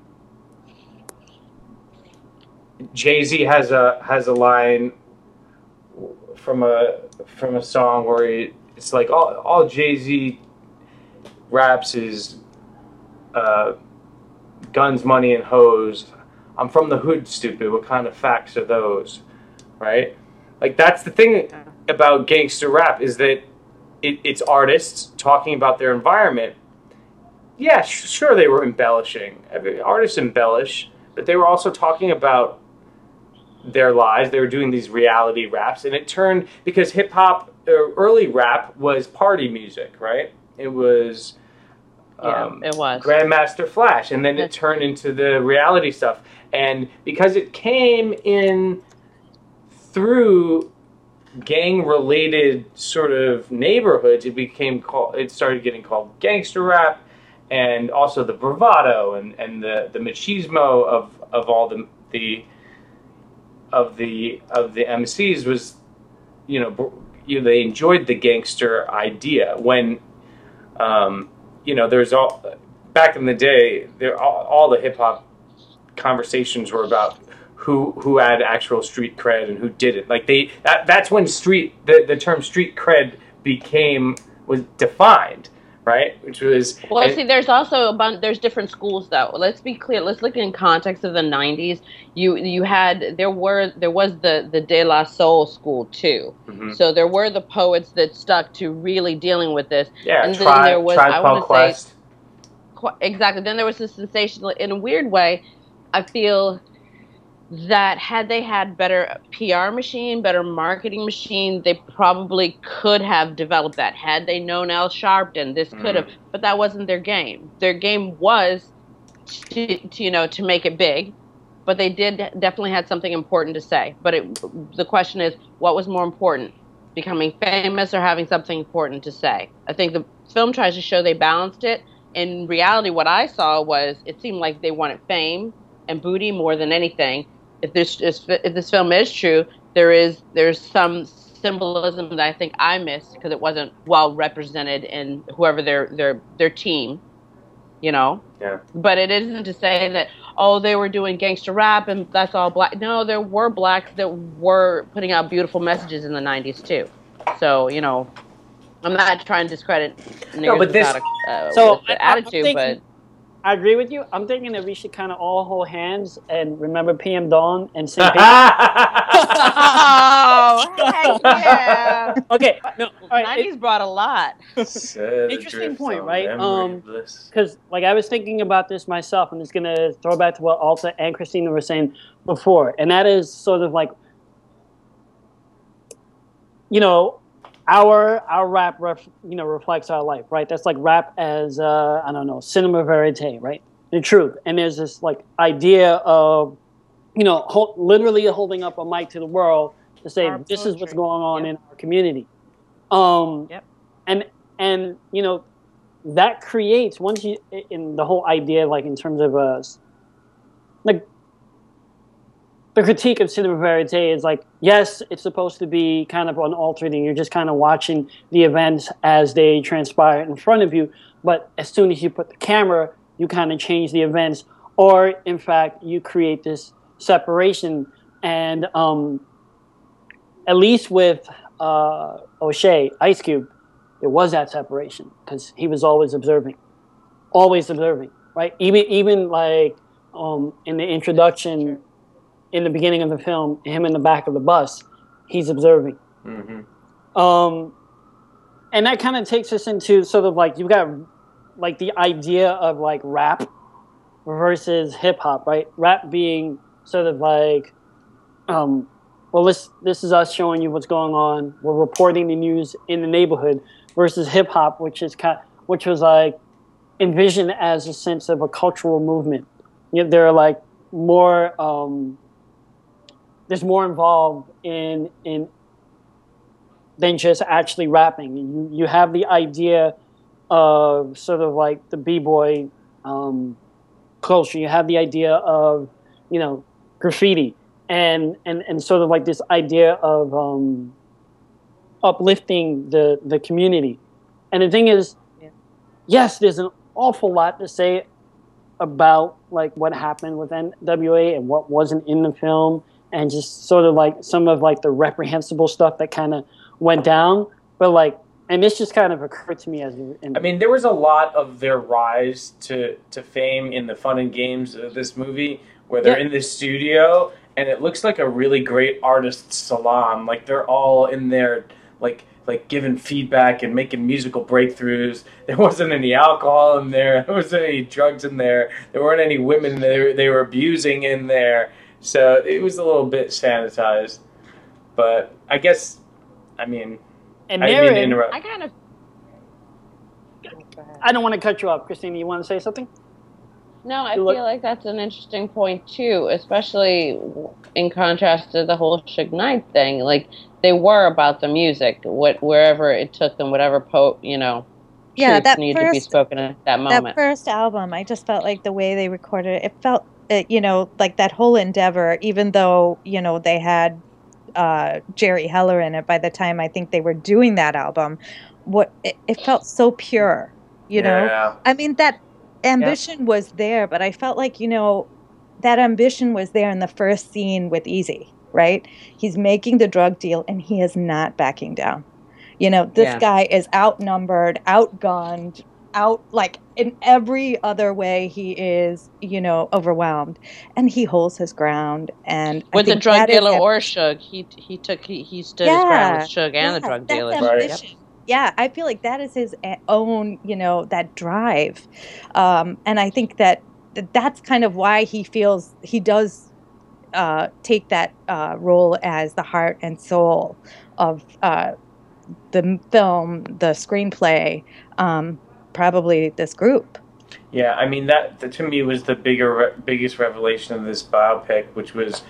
Jay Z has a has a line from a from a song where he, it's like all all Jay Z raps is uh, guns, money, and hoes. I'm from the hood, stupid. What kind of facts are those? Right? Like that's the thing about gangster rap is that it, it's artists talking about their environment. Yeah, sure they were embellishing. Artists embellish, but they were also talking about their lives. They were doing these reality raps, and it turned because hip hop, uh, early rap was party music, right? It was Yeah, um, it was. Grandmaster Flash, and then it turned into the reality stuff. And because it came in through gang-related sort of neighborhoods, it became called. It started getting called gangster rap, and also the bravado and, and the the machismo of of all the the of the of the MCs was, you know, you they enjoyed the gangster idea when um, you know, there's all back in the day, there all, all the hip hop conversations were about who who had actual street cred and who didn't. Like they that, that's when street the, the term street cred became was defined, right? Which was Well, and- see, there's also a bunch. There's different schools, though. Let's be clear. Let's look in context of the '90s. You you had there were there was the the De La Soul school too. Mhm. So there were the poets that stuck to really dealing with this. yeah, and then tribe, there was tribe I want to say Qu- exactly. Then there was this sensational. In a weird way, I feel that had they had better PR machine, better marketing machine, they probably could have developed that. Had they known Al Sharpton, this could have. Mm. But that wasn't their game. Their game was to, to you know to make it big. But they did definitely had something important to say. But it, the question is, what was more important? Becoming famous or having something important to say? I think the film tries to show they balanced it in reality, what I saw was it seemed like they wanted fame and booty more than anything. If this is, if this film is true, there is there's some symbolism that I think I missed because it wasn't well represented in whoever their their their team, you know. Yeah. But it isn't to say that oh they were doing gangster rap and that's all black. No, there were blacks that were putting out beautiful messages in the '90s too. So you know, I'm not trying to discredit No, but niggers this- without a, uh, So, with the I- I'm attitude, thinking- I agree with you. I'm thinking that we should kind of all hold hands and remember PM Dawn and sing. [LAUGHS] oh, [LAUGHS] heck yeah! okay, no, all right. '90s brought a lot. Interesting point, right? Um, because like I was thinking about this myself, and it's gonna throw back to what Alka and Kristina were saying before, and that is sort of like, you know, our our rap ref, you know reflects our life, right? That's like rap as uh, I don't know, cinema verite, right? The truth, and there's this like idea of, you know, hol- literally holding up a mic to the world to say Our this is what's going on in our community. Um, Yep. and and you know that creates once you in the whole idea like in terms of uh like the critique of cinema verite is like yes it's supposed to be kind of unaltered and you're just kind of watching the events as they transpire in front of you but as soon as you put the camera you kind of change the events or in fact you create this separation and um at least with uh o'shea ice cube there was that separation because he was always observing, always observing, right? Even even like um, in the introduction, in the beginning of the film, him in the back of the bus, he's observing. Mm-hmm. Um, and that kind of takes us into sort of like you've got like the idea of like rap versus hip hop, right? Rap being sort of like, um, well, this this is us showing you what's going on. We're reporting the news in the neighborhood versus hip hop, which is kind, which was like envisioned as a sense of a cultural movement. You know, there are like more. Um, there's more involved in in than just actually rapping. You you have the idea of sort of like the b boy um, culture. You have the idea of you know graffiti and and and sort of like this idea of um, uplifting the the community. And the thing is, yes, there's an awful lot to say about like what happened with NWA and what wasn't in the film, and just sort of like some of like the reprehensible stuff that kind of went down. But like, and this just kind of occurred to me as in, I mean, there was a lot of their rise to, to fame in the fun and games of this movie, where they're Yeah. in the studio and it looks like a really great artist salon. Like they're all in there, like like giving feedback and making musical breakthroughs. [LAUGHS] There wasn't any alcohol in there. There wasn't any drugs in there. There weren't any women they were, they were abusing in there. So it was a little bit sanitized. But I guess, I mean, and I didn't mean to interrupt. I kind of I don't want to cut you off, Kristina. You want to say something? no, I look- feel like that's an interesting point too, especially in contrast to the whole Suge Knight thing. Like they were about the music, what wherever it took them, whatever po you know, Yeah, that needed to be first- spoken at that moment. That first album, I just felt like the way they recorded it, it felt, uh, you know, like that whole endeavor, even though, you know, they had uh, Jerry Heller in it by the time I think they were doing that album, what it, it felt so pure. You know, Yeah. I mean that ambition was there, but I felt like you know that ambition was there in the first scene with Eazy, right? He's making the drug deal and he is not backing down. You know, this Yeah. guy is outnumbered, outgunned, out like in every other way he is, you know, overwhelmed, and he holds his ground. And With the drug dealer am- or Suge, he he took he, he stood his ground with Suge and yeah, the drug that's dealer. ambition. Yeah, I feel like that is his own, you know, that drive, um, and I think that that that's kind of why he feels he does uh, take that uh, role as the heart and soul of uh, the film, the screenplay, um, probably this group. Yeah, I mean that, that to me was the bigger, re- biggest revelation of this biopic, which was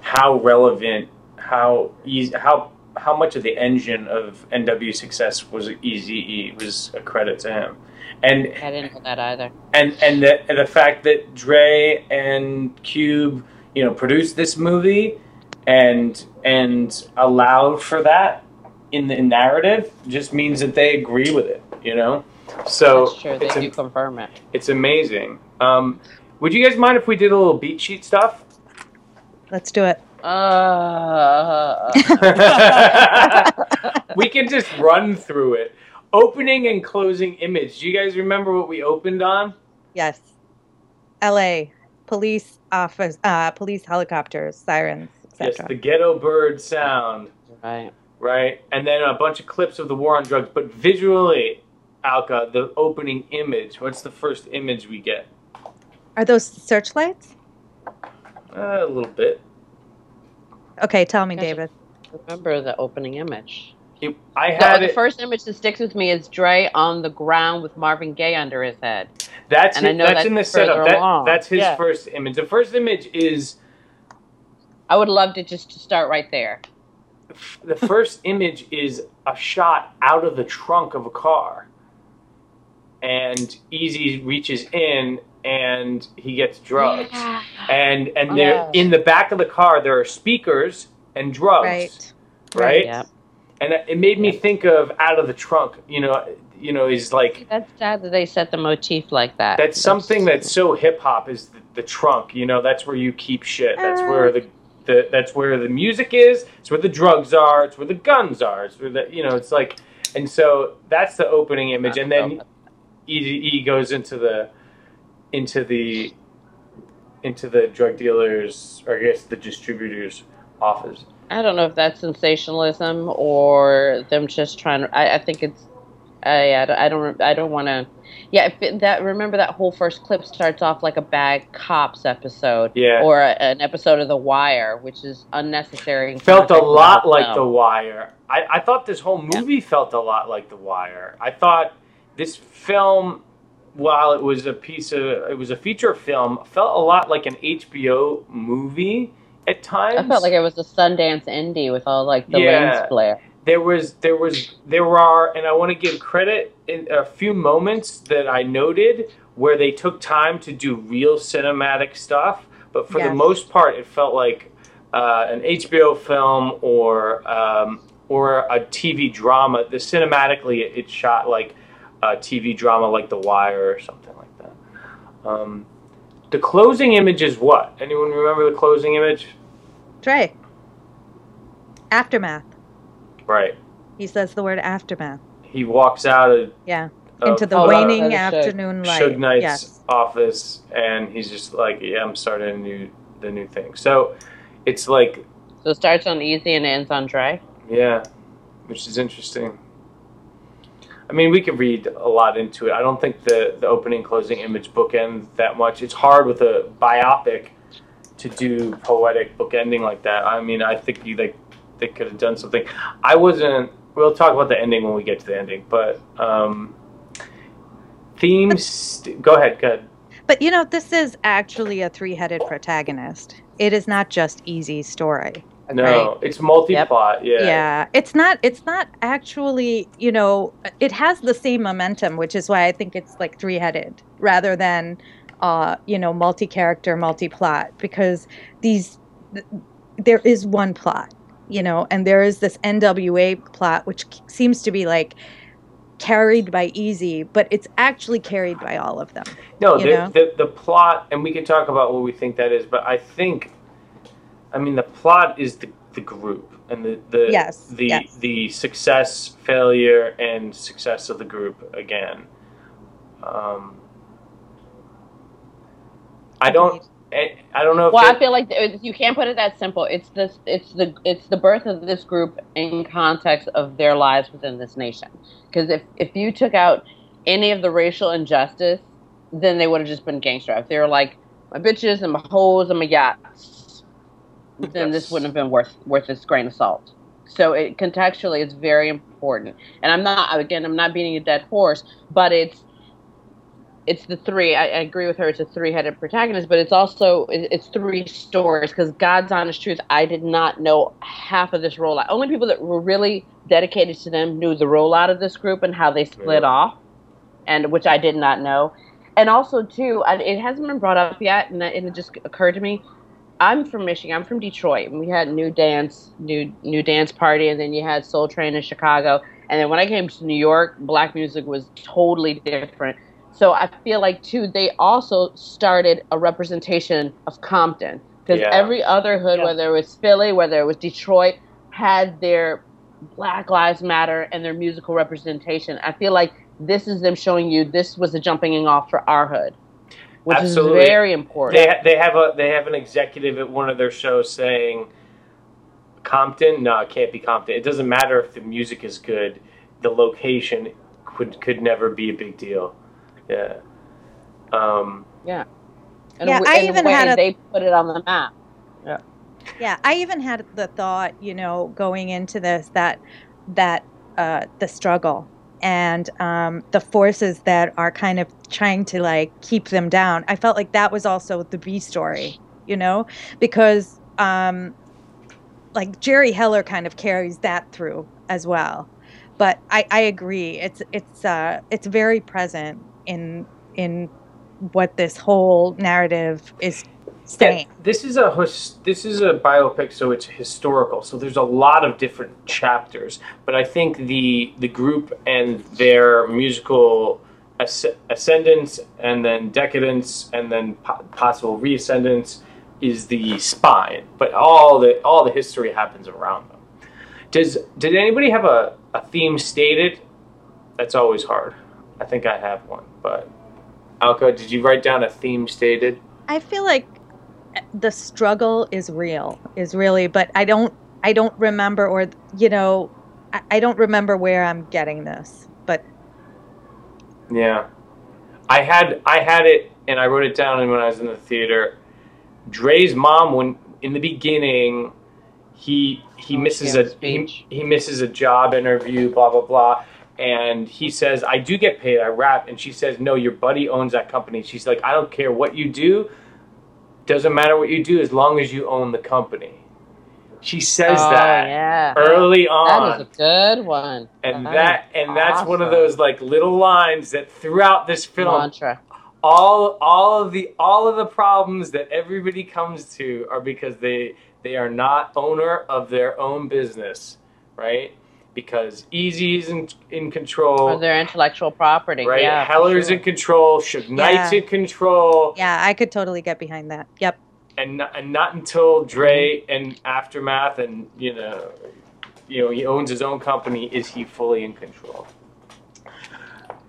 how relevant, how easy, how how much of the engine of NW success was Easy E was a credit to him, and I didn't know that either. and and the and the fact that Dre and Cube, you know, produced this movie and and allowed for that in the narrative just means that they agree with it, you know. So That's true. They it's, do am- confirm it. it's amazing. Um, would you guys mind if we did a little beat sheet stuff? Let's do it. Uh, [LAUGHS] we can just run through it. Opening and closing image. Do you guys remember what we opened on? Yes, L.A. police office, uh, police helicopters, sirens, Yes, etc. the ghetto bird sound. right. right? And then a bunch of clips of the war on drugs. But visually, Alka, the opening image. What's the first image we get? Are those searchlights? Uh, a little bit. Okay, tell me, David. Remember the opening image. It, I No, had the it. first image that sticks with me is Dre on the ground with Marvin Gaye under his head. That's and I know that's that's in the setup. That, that's his Yeah. first image. The first image is I would love to just to start right there. the first image is a shot out of the trunk of a car, and Eazy reaches in and he gets drugs. And and oh, there Yeah. in the back of the car there are speakers and drugs. Right. right? Yep. And it made me think of out of the trunk. You know, you know, is like That's sad that they set the motif like that. that's something that's so hip hop is the, the trunk. You know, that's where you keep shit. That's uh. where the, the that's where the music is. It's where the drugs are. It's where the guns are. It's where the you know. It's like, and so that's the opening image, and then E, e goes into the into the into the drug dealers, or I guess the distributors' office. I don't know if that's sensationalism or them just trying to. I, I think it's. I I don't I don't, I don't want to. Yeah, if it, that remember that whole first clip starts off like a bad cops episode, Yeah. or a, an episode of The Wire, which is unnecessary. and felt a context of the lot like film. The Wire. I, I thought this whole movie felt a lot like The Wire. I thought this film, while it was a piece of, it was a feature film, felt a lot like an HBO movie at times. I felt like it was a Sundance indie with all like the Yeah. lens flare. there was there was there are and I want to give credit in a few moments that I noted where they took time to do real cinematic stuff, but for the most part, it felt like uh, an HBO film or um, or a TV drama. The cinematically, it, it shot like a TV drama, like The Wire or something like that. Um, the closing image is what? Anyone remember the closing image? Dre. Aftermath. Right. He says the word aftermath. He walks out of Yeah. of Into the Oh, waning That is afternoon light. Suge Knight's Yes. office, and he's just like, "Yeah, I'm starting a new the new thing." So it's like, So it starts on Eazy and ends on Dre. yeah, which is interesting. I mean, we could read a lot into it. I don't think the the opening closing image bookend that much. It's hard with a biopic to do poetic bookending like that. I mean, I think you they could have done something. I wasn't. We'll talk about the ending when we get to the ending, but um, themes. Go ahead. Go ahead. But you know, this is actually a three-headed protagonist. It is not just Eazy story. No, Right. it's multi-plot. Yeah. Yeah, it's not. It's not actually. You know, it has the same momentum, which is why I think it's like three-headed rather than, uh, you know, multi-character, multi-plot. Because these, th- there is one plot, you know, and there is this NWA plot, which seems to be like carried by Eazy, but it's actually carried by all of them. No, the, the the plot, and we can talk about what we think that is, but I think, I mean, the plot is the the group and the the Yes, the yes. the success, failure, and success of the group again. Um, I don't. I, I don't know if Well, I feel like you can't put it that simple. It's this. It's the. It's the birth of this group in context of their lives within this nation. Because if if you took out any of the racial injustice, then they would have just been gangster. If they were like my bitches and my hoes and my yachts, then this wouldn't have been worth worth this grain of salt. So it contextually, it's very important. And I'm not again, I'm not beating a dead horse, but it's it's the three. I, I agree with her. It's a three-headed protagonist, but it's also it- it's three stories. Because God's honest truth, I did not know half of this rollout. Only people that were really dedicated to them knew the rollout of this group and how they split Yeah. off, and which I did not know. And also, too, I, it hasn't been brought up yet, and it just occurred to me. I'm from Michigan. I'm from Detroit. And we had New Dance, New New Dance Party, and then you had Soul Train in Chicago. And then when I came to New York, black music was totally different. So I feel like too, they also started a representation of Compton because Yeah. every other hood, Yeah. whether it was Philly, whether it was Detroit, had their Black Lives Matter and their musical representation. I feel like this is them showing you this was the jumping off for our hood, which Absolutely. is very important. They ha- they have a they have an executive at one of their shows saying, "Compton, no, it can't be Compton. It doesn't matter if the music is good. The location could could never be a big deal." Yeah. Um, yeah. And Yeah, a, I and a even had a- they put it on the map. Yeah. Yeah, I even had the thought, you know, going into this that that uh, the struggle and um, the forces that are kind of trying to like keep them down. I felt like that was also the B story, you know, because um, like Jerry Heller kind of carries that through as well. But I, I agree, it's it's uh, it's very present in in what this whole narrative is saying. Yeah, this is a this is a biopic, so it's historical. So there's a lot of different chapters, but I think the the group and their musical asc- ascendance and then decadence and then po- possible reascendance is the spine. But all the all the history happens around them. Does did anybody have a, a theme stated? That's always hard. I think I have one, but Alka, did you write down a theme stated? I feel like the struggle is real, is really, but I don't, I don't remember, or you know, I, I don't remember where I'm getting this. But Yeah, I had I had it and I wrote it down when I was in the theater. Dre's mom, when in the beginning, he he misses a he, he misses a job interview, blah blah blah, and he says, "I do get paid. I rap," and she says, "No, your buddy owns that company." She's like, "I don't care what you do. Doesn't matter what you do as long as you own the company." She says oh, that yeah. early on. That is a good one. and That that and that's one of those like little lines that throughout this film mantra. all all of the all of the problems that everybody comes to are because they they are not owner of their own business right because Eazy's in, in control Or their intellectual property. right Yeah, for heller's sure. in control Suge Knight's Yeah. in control yeah, I could totally get behind that. Yep. and not, and not until Dre and Aftermath and you know you know he owns his own company is he fully in control.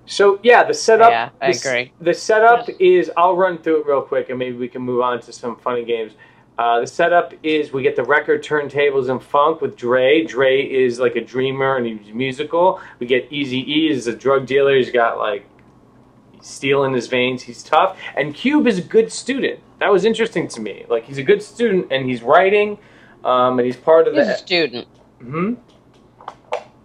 So yeah, the setup. Yeah, I the agree. The setup is I'll run through it real quick and maybe we can move on to some funny games. Uh, the setup is we get the record turntables and funk with Dre. Dre is like a dreamer and he's musical. We get Easy E is a drug dealer. He's got like steel in his veins. He's tough. And Cube is a good student. That was interesting to me. Like he's a good student and he's writing, um, and he's part of He's a the. student. hmm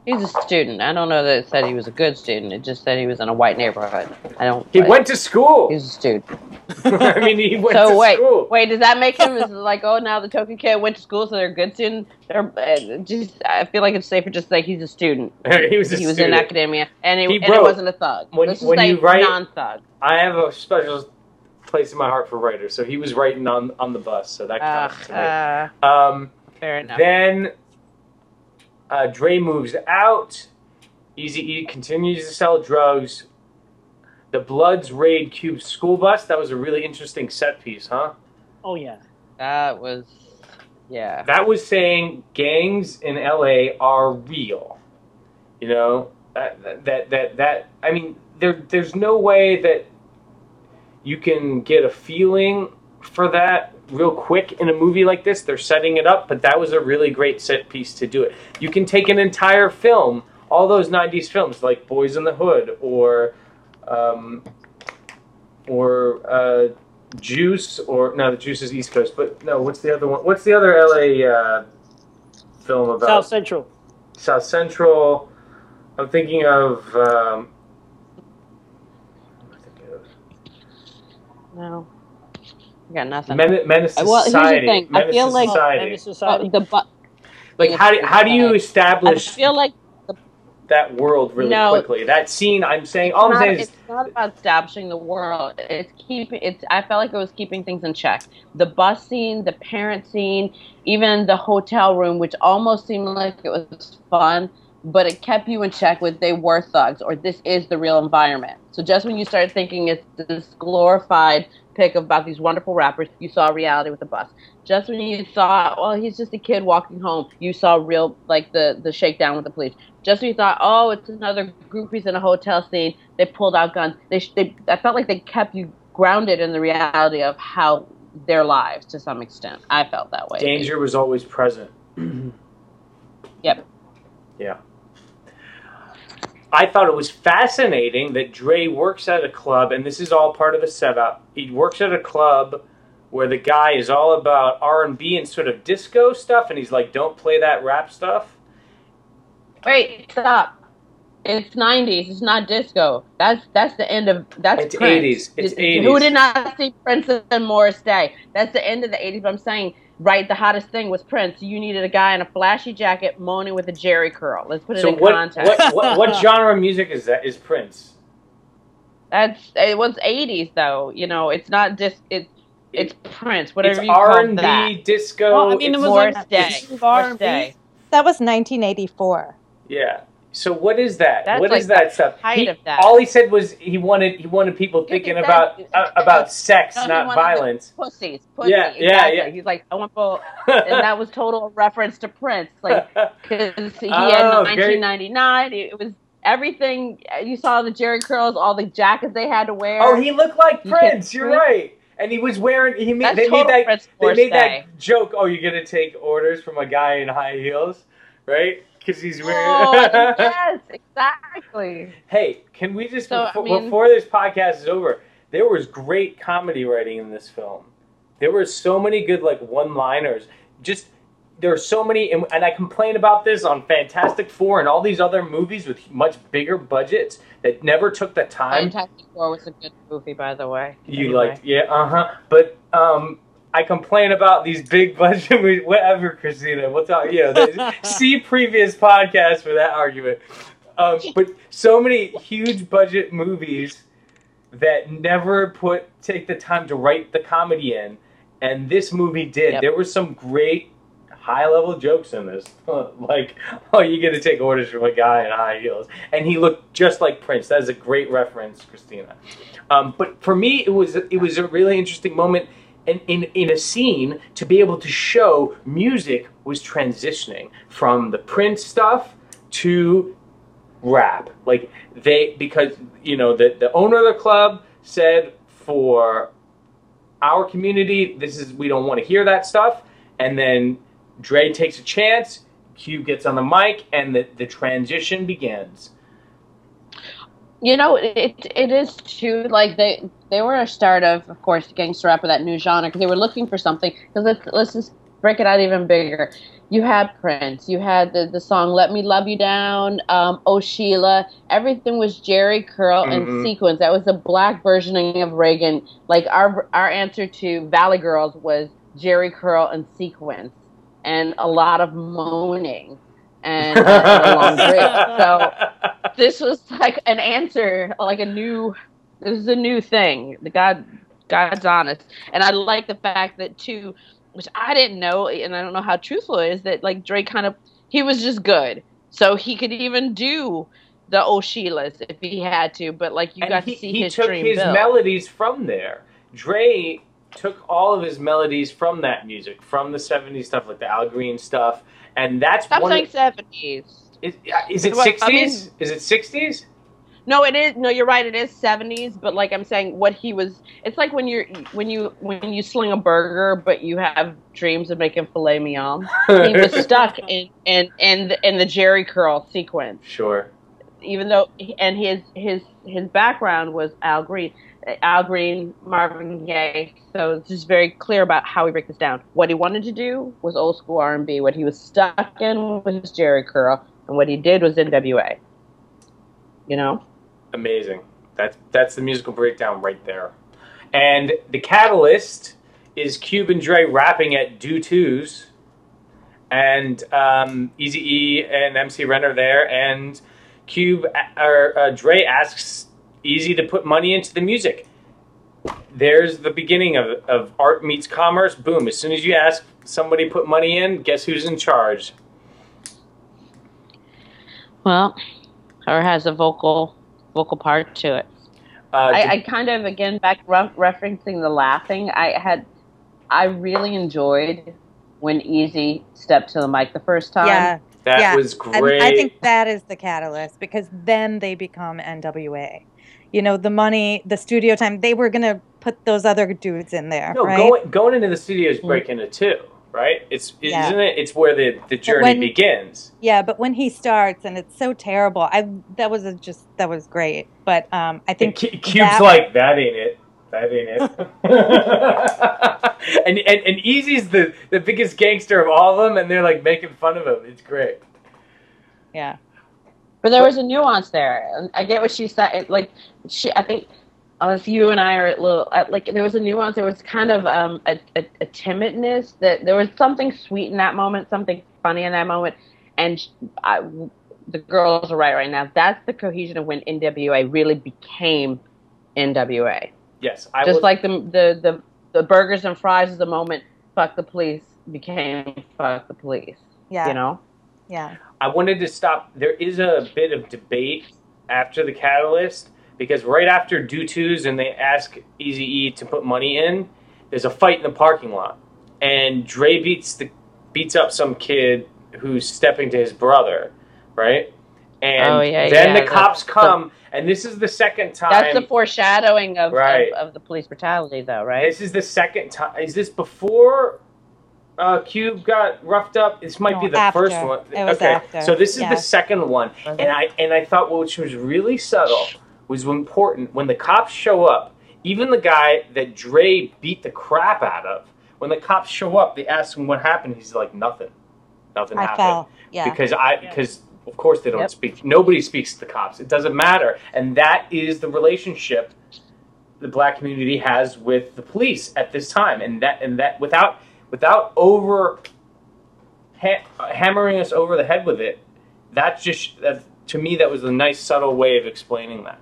He's a student. I don't know that it said he was a good student. It just said he was in a white neighborhood. I don't. He went to school. He's a student. [LAUGHS] I mean, he went so to wait, school. wait. Does that make him is like, oh, now the token kid went to school, so they're a good student? They're uh, just. I feel like it's safer just to say he's a student. [LAUGHS] he was a he was student. in academia, and, it, He and it wasn't a thug. when- Let's just when say you write- non-thug. I have a special place in my heart for writers, so he was writing on on the bus, so that Uh, counts me. uh, Um, fair enough. then uh, Dre moves out. Easy E continues to sell drugs. The Bloods raid Cube's school bus. That was a really interesting set piece, huh? Oh yeah. That was, yeah. That was saying gangs in LA are real. You know that that that that. I mean, there there's no way that you can get a feeling for that real quick in a movie like this. They're setting it up, but that was a really great set piece to do it. You can take an entire film, all those '90s films like Boyz n the Hood or um, or uh, Juice, or no, the Juice is East Coast, but no, what's the other one? What's the other LA uh, film about? South Central. South Central. I'm thinking of. Um, No. I got nothing. Men- Menace to Uh, well, Society. here's the thing. I Menace feel to like Society. Menace Society. uh, the bu- like how do, how do you establish? I feel like that world really No. quickly? That scene, I'm saying, all I'm not, saying is, it's not about establishing the world. It's keeping. It's. I felt like it was keeping things in check. The bus scene, the parent scene, even the hotel room, which almost seemed like it was fun, but it kept you in check with they were thugs or this is the real environment. So just when you started thinking it's this glorified pick about these wonderful rappers, you saw reality with the bus. Just when you thought, well, he's just a kid walking home, you saw real like the the shakedown with the police. Just when you thought, oh, it's another groupies in a hotel scene, they pulled out guns. They, they I felt like they kept you grounded in the reality of how their lives to some extent. I felt that way. danger was always present. Yep. Yeah. I thought it was fascinating that Dre works at a club, and this is all part of the setup. He works at a club where the guy is all about R and B and sort of disco stuff, and he's like, "Don't play that rap stuff." Wait, stop. It's nineties. It's not disco. That's that's the end of that's It's Prince. 80s. It's Did- 80s. Who did not see Prince and Morris Day? That's the end of the eighties. But I'm saying, right, the hottest thing was Prince. You needed a guy in a flashy jacket moaning with a Jheri curl. Let's put it So in what, context. what what [LAUGHS] what genre of music is that? Is Prince? That's it was eighties though. You know, it's not just it's it's Prince. Whatever it's you call R and that. B, disco. Well, I mean, it was Morris like Day. Morris Day. That was 1984. Yeah. So what is that? That's what like is that stuff? height He- of that. All he said was he wanted he wanted people Yeah, thinking exactly. about uh, about sex, No, not violence. Pussies, pussy. Yeah, yeah, exactly. yeah. He's like, I want people, and that was total reference to Prince, like [LAUGHS] because he Oh, had great. 1999. It was everything. You saw the Jheri curls, all the jackets they had to wear. Oh, he looked like Prince. You're right. And he was wearing. He made. They made that. Prince They made Day. that joke. Oh, you're gonna take orders from a guy in high heels, right? Because he's wearing. Oh, [LAUGHS] yes, exactly. Hey, can we just So, I before, mean- before this podcast is over? There was great comedy writing in this film. There were so many good like one-liners. Just there are so many, and, and I complain about this on Fantastic Four and all these other movies with much bigger budgets that never took the time. Fantastic Four was a good movie, by the way. You Anyway. like, yeah, uh huh. But um, I complain about these big budget movies. Whatever, Kristina. We'll talk. You know, [LAUGHS] see previous podcast for that argument. Um, but so many huge budget movies that never put take the time to write the comedy in, and this movie did. Yep. There were some great high level jokes in this, [LAUGHS] like, "Oh, you get to take orders from a guy in high heels," and he looked just like Prince. That is a great reference, Kristina. Um, but for me, it was it was a really interesting moment. In, in, in a scene to be able to show music was transitioning from the print stuff to rap. Like they because you know the the owner of the club said for our community this is we don't want to hear that stuff and then Dre takes a chance, Cube gets on the mic and the, the transition begins. You know, it it is too. Like they they were a start of, of course, gangster rap of that new genre because they were looking for something. Because let's let's just break it out even bigger. You had Prince. You had the the song "Let Me Love You Down." Um, oh Sheila. Everything was Jheri Curl and sequence. That was the black versioning of Reagan. Like our our answer to Valley Girls was Jheri Curl and sequence, and a lot of moaning and, and [LAUGHS] a long break. So this was like an answer, like a new. This is a new thing. The God, God's honest, and I like the fact that too, which I didn't know, and I don't know how truthful it is that like Drake kind of he was just good, so he could even do the O'Sheilas if he had to, but like you and got he, to see he his took his build. melodies from there. Dre took all of his melodies from that music, from the '70s stuff, like the Al Green stuff, and that's Stop one. saying of- seventies. is, is it Well, I '60s? mean- is it '60s? No, it is. No, you're right. It is seventies. But like I'm saying, what he was. It's like when you're when you when you sling a burger, but you have dreams of making filet mignon. [LAUGHS] he was stuck in in in the, in the Jheri curl sequence. Sure. even though and his his his background was Al Green, Al Green, Marvin Gaye. So it's just very clear about how we break this down. What he wanted to do was old school R and B. What he was stuck in was Jheri curl, and what he did was NWA. You know, Amazing. That's that's the musical breakdown right there. And the catalyst is Cube and Dre rapping at Do Twos, and um, Easy E and MC Ren are there, and Cube or uh, Dre asks Eazy to put money into the music. There's the beginning of, of art meets commerce. Boom! As soon as you ask somebody put money in, guess who's in charge? well, or has a vocal vocal part to it. Uh, I, I kind of again back re- referencing the laughing. I had, I really enjoyed when Eazy stepped to the mic the first time. Yeah. that yeah. was And great. I think that is the catalyst because then they become NWA. You know, the money, the studio time, they were going to put those other dudes in there, No, right? going going into the studio is breaking it too, right? It's Yeah. isn't it? It's where the the journey when- begins. Yeah, but when he starts and it's so terrible, I that was a just that was great. But um, I think Cu- Cube's that- like that ain't it. That ain't it. [LAUGHS] [LAUGHS] and, and and Eazy's the the biggest gangster of all of them, and they're like making fun of him. It's great. yeah, But there was a nuance there. And I get what she said. It, like she, I think, unless you and I are a little uh, like there was a nuance. There was kind of um, a, a, a timidness that there was something sweet in that moment, something funny in that moment, and I, the girls are right right now. That's the cohesion of when NWA really became NWA. Yes, I Just was, like the, the the the burgers and fries is the moment. Fuck the police became fuck the police. yeah, You know. yeah. I wanted to stop. There is a bit of debate after the catalyst because right after Do Twos and they ask Easy E to put money in, there's a fight in the parking lot, and Dre beats the beats up some kid who's stepping to his brother, right? And Oh, yeah, then yeah, the cops the- come, and this is the second time. That's the foreshadowing of, Right. of, of the police brutality, though, right? This is the second time. Is this before uh, Cube got roughed up? This might No, be the after. first one. It was okay, after, so this is yeah. the second one, and I and I thought well, which was really subtle was important when the cops show up. Even the guy that Dre beat the crap out of, when the cops show up, they ask him what happened. He's like, nothing, nothing I happened. fell. Yeah, Because I because of course they don't Yep. speak. Nobody speaks to the cops. It doesn't matter, and that is the relationship the black community has with the police at this time, and that and that without without over ha- hammering us over the head with it. That's just that, to me that was a nice subtle way of explaining that.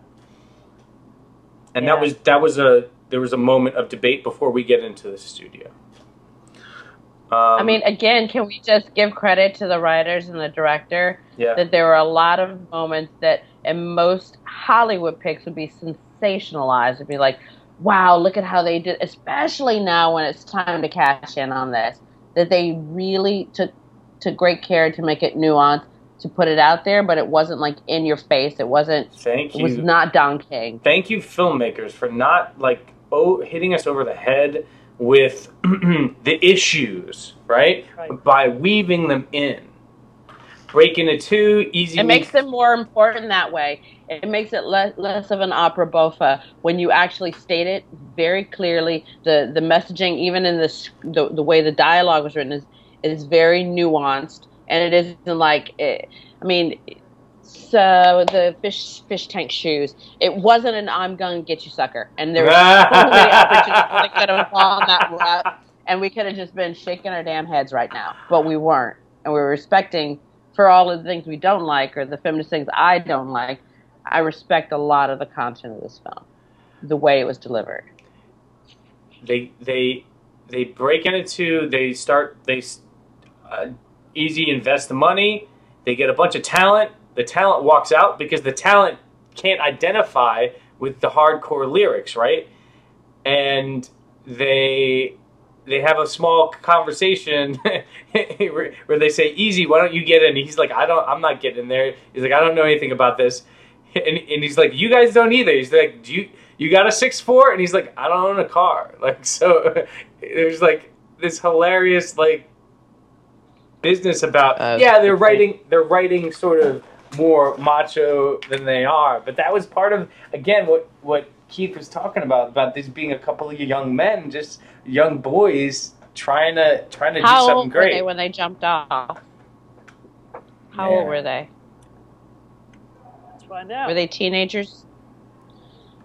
And that was that was a there was a moment of debate before we get into the studio. Um, I mean, again, can we just give credit to the writers and the director yeah. that there were a lot of moments that in most Hollywood picks would be sensationalized. It'd be like, wow, look at how they did, especially now when it's time to cash in on this. That they really took took great care to make it nuanced, to put it out there, but it wasn't like in your face. It wasn't. Thank It was not Don King. thank you filmmakers for not like oh hitting us over the head with [CLEARS THROAT] the issues right? Right. by weaving them in break into two easy It makes them more important that way. It makes it less less of an opera buffa when you actually state it very clearly. The the messaging, even in this the, the way the dialogue was written, is is very nuanced, and it isn't like it, I mean. So the fish fish tank shoes. It wasn't an "I'm gonna get you, sucker," and there were [LAUGHS] so many opportunities that could have fallen that route, and we could have just been shaking our damn heads right now, but we weren't, and we were respecting for all of the things we don't like or the feminist things I don't like, I respect a lot of the content of this film, the way it was delivered. they they they break into two they start they uh, Eazy invest the money they get a bunch of talent the talent walks out because the talent can't identify with the hardcore lyrics, right? And they they have a small conversation [LAUGHS] where they say, "Eazy, why don't you get in?" He's like, "I don't. I'm not getting in there." He's like, "I don't know anything about this," [LAUGHS] and, and he's like, "You guys don't either." He's like, "Do you you got a six four? And he's like, "I don't own a car." [LAUGHS] Like so, there's like this hilarious like business about Uh, yeah they're writing they're writing sort of more macho than they are but that was part of again what what keith was talking about about this being a couple of young men just young boys trying to trying to do How something old were great they when they jumped off? How Yeah. old were they? Let's find out. Were they teenagers?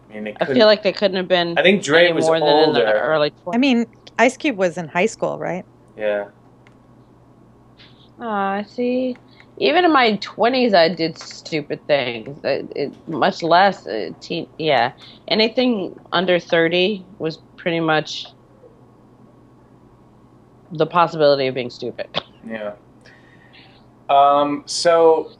I, mean, they I couldn't- feel like they couldn't have been. I think Dre any was more than in the older. early 20s. I mean, Ice Cube was in high school, right? yeah Ah, see, even in my twenties, I did stupid things. It, it, much less uh, teen. Yeah, anything under thirty was pretty much the possibility of being stupid. [LAUGHS] yeah um so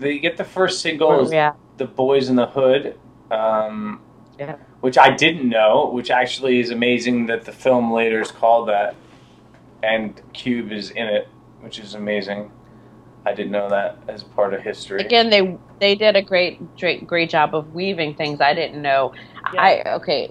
they get the first single is yeah, the boys in the hood um yeah. which I didn't know, which actually is amazing that the film later is called that, and Cube is in it, which is amazing. I didn't know that as part of history. Again, they they did a great great great job of weaving things I didn't know. I okay.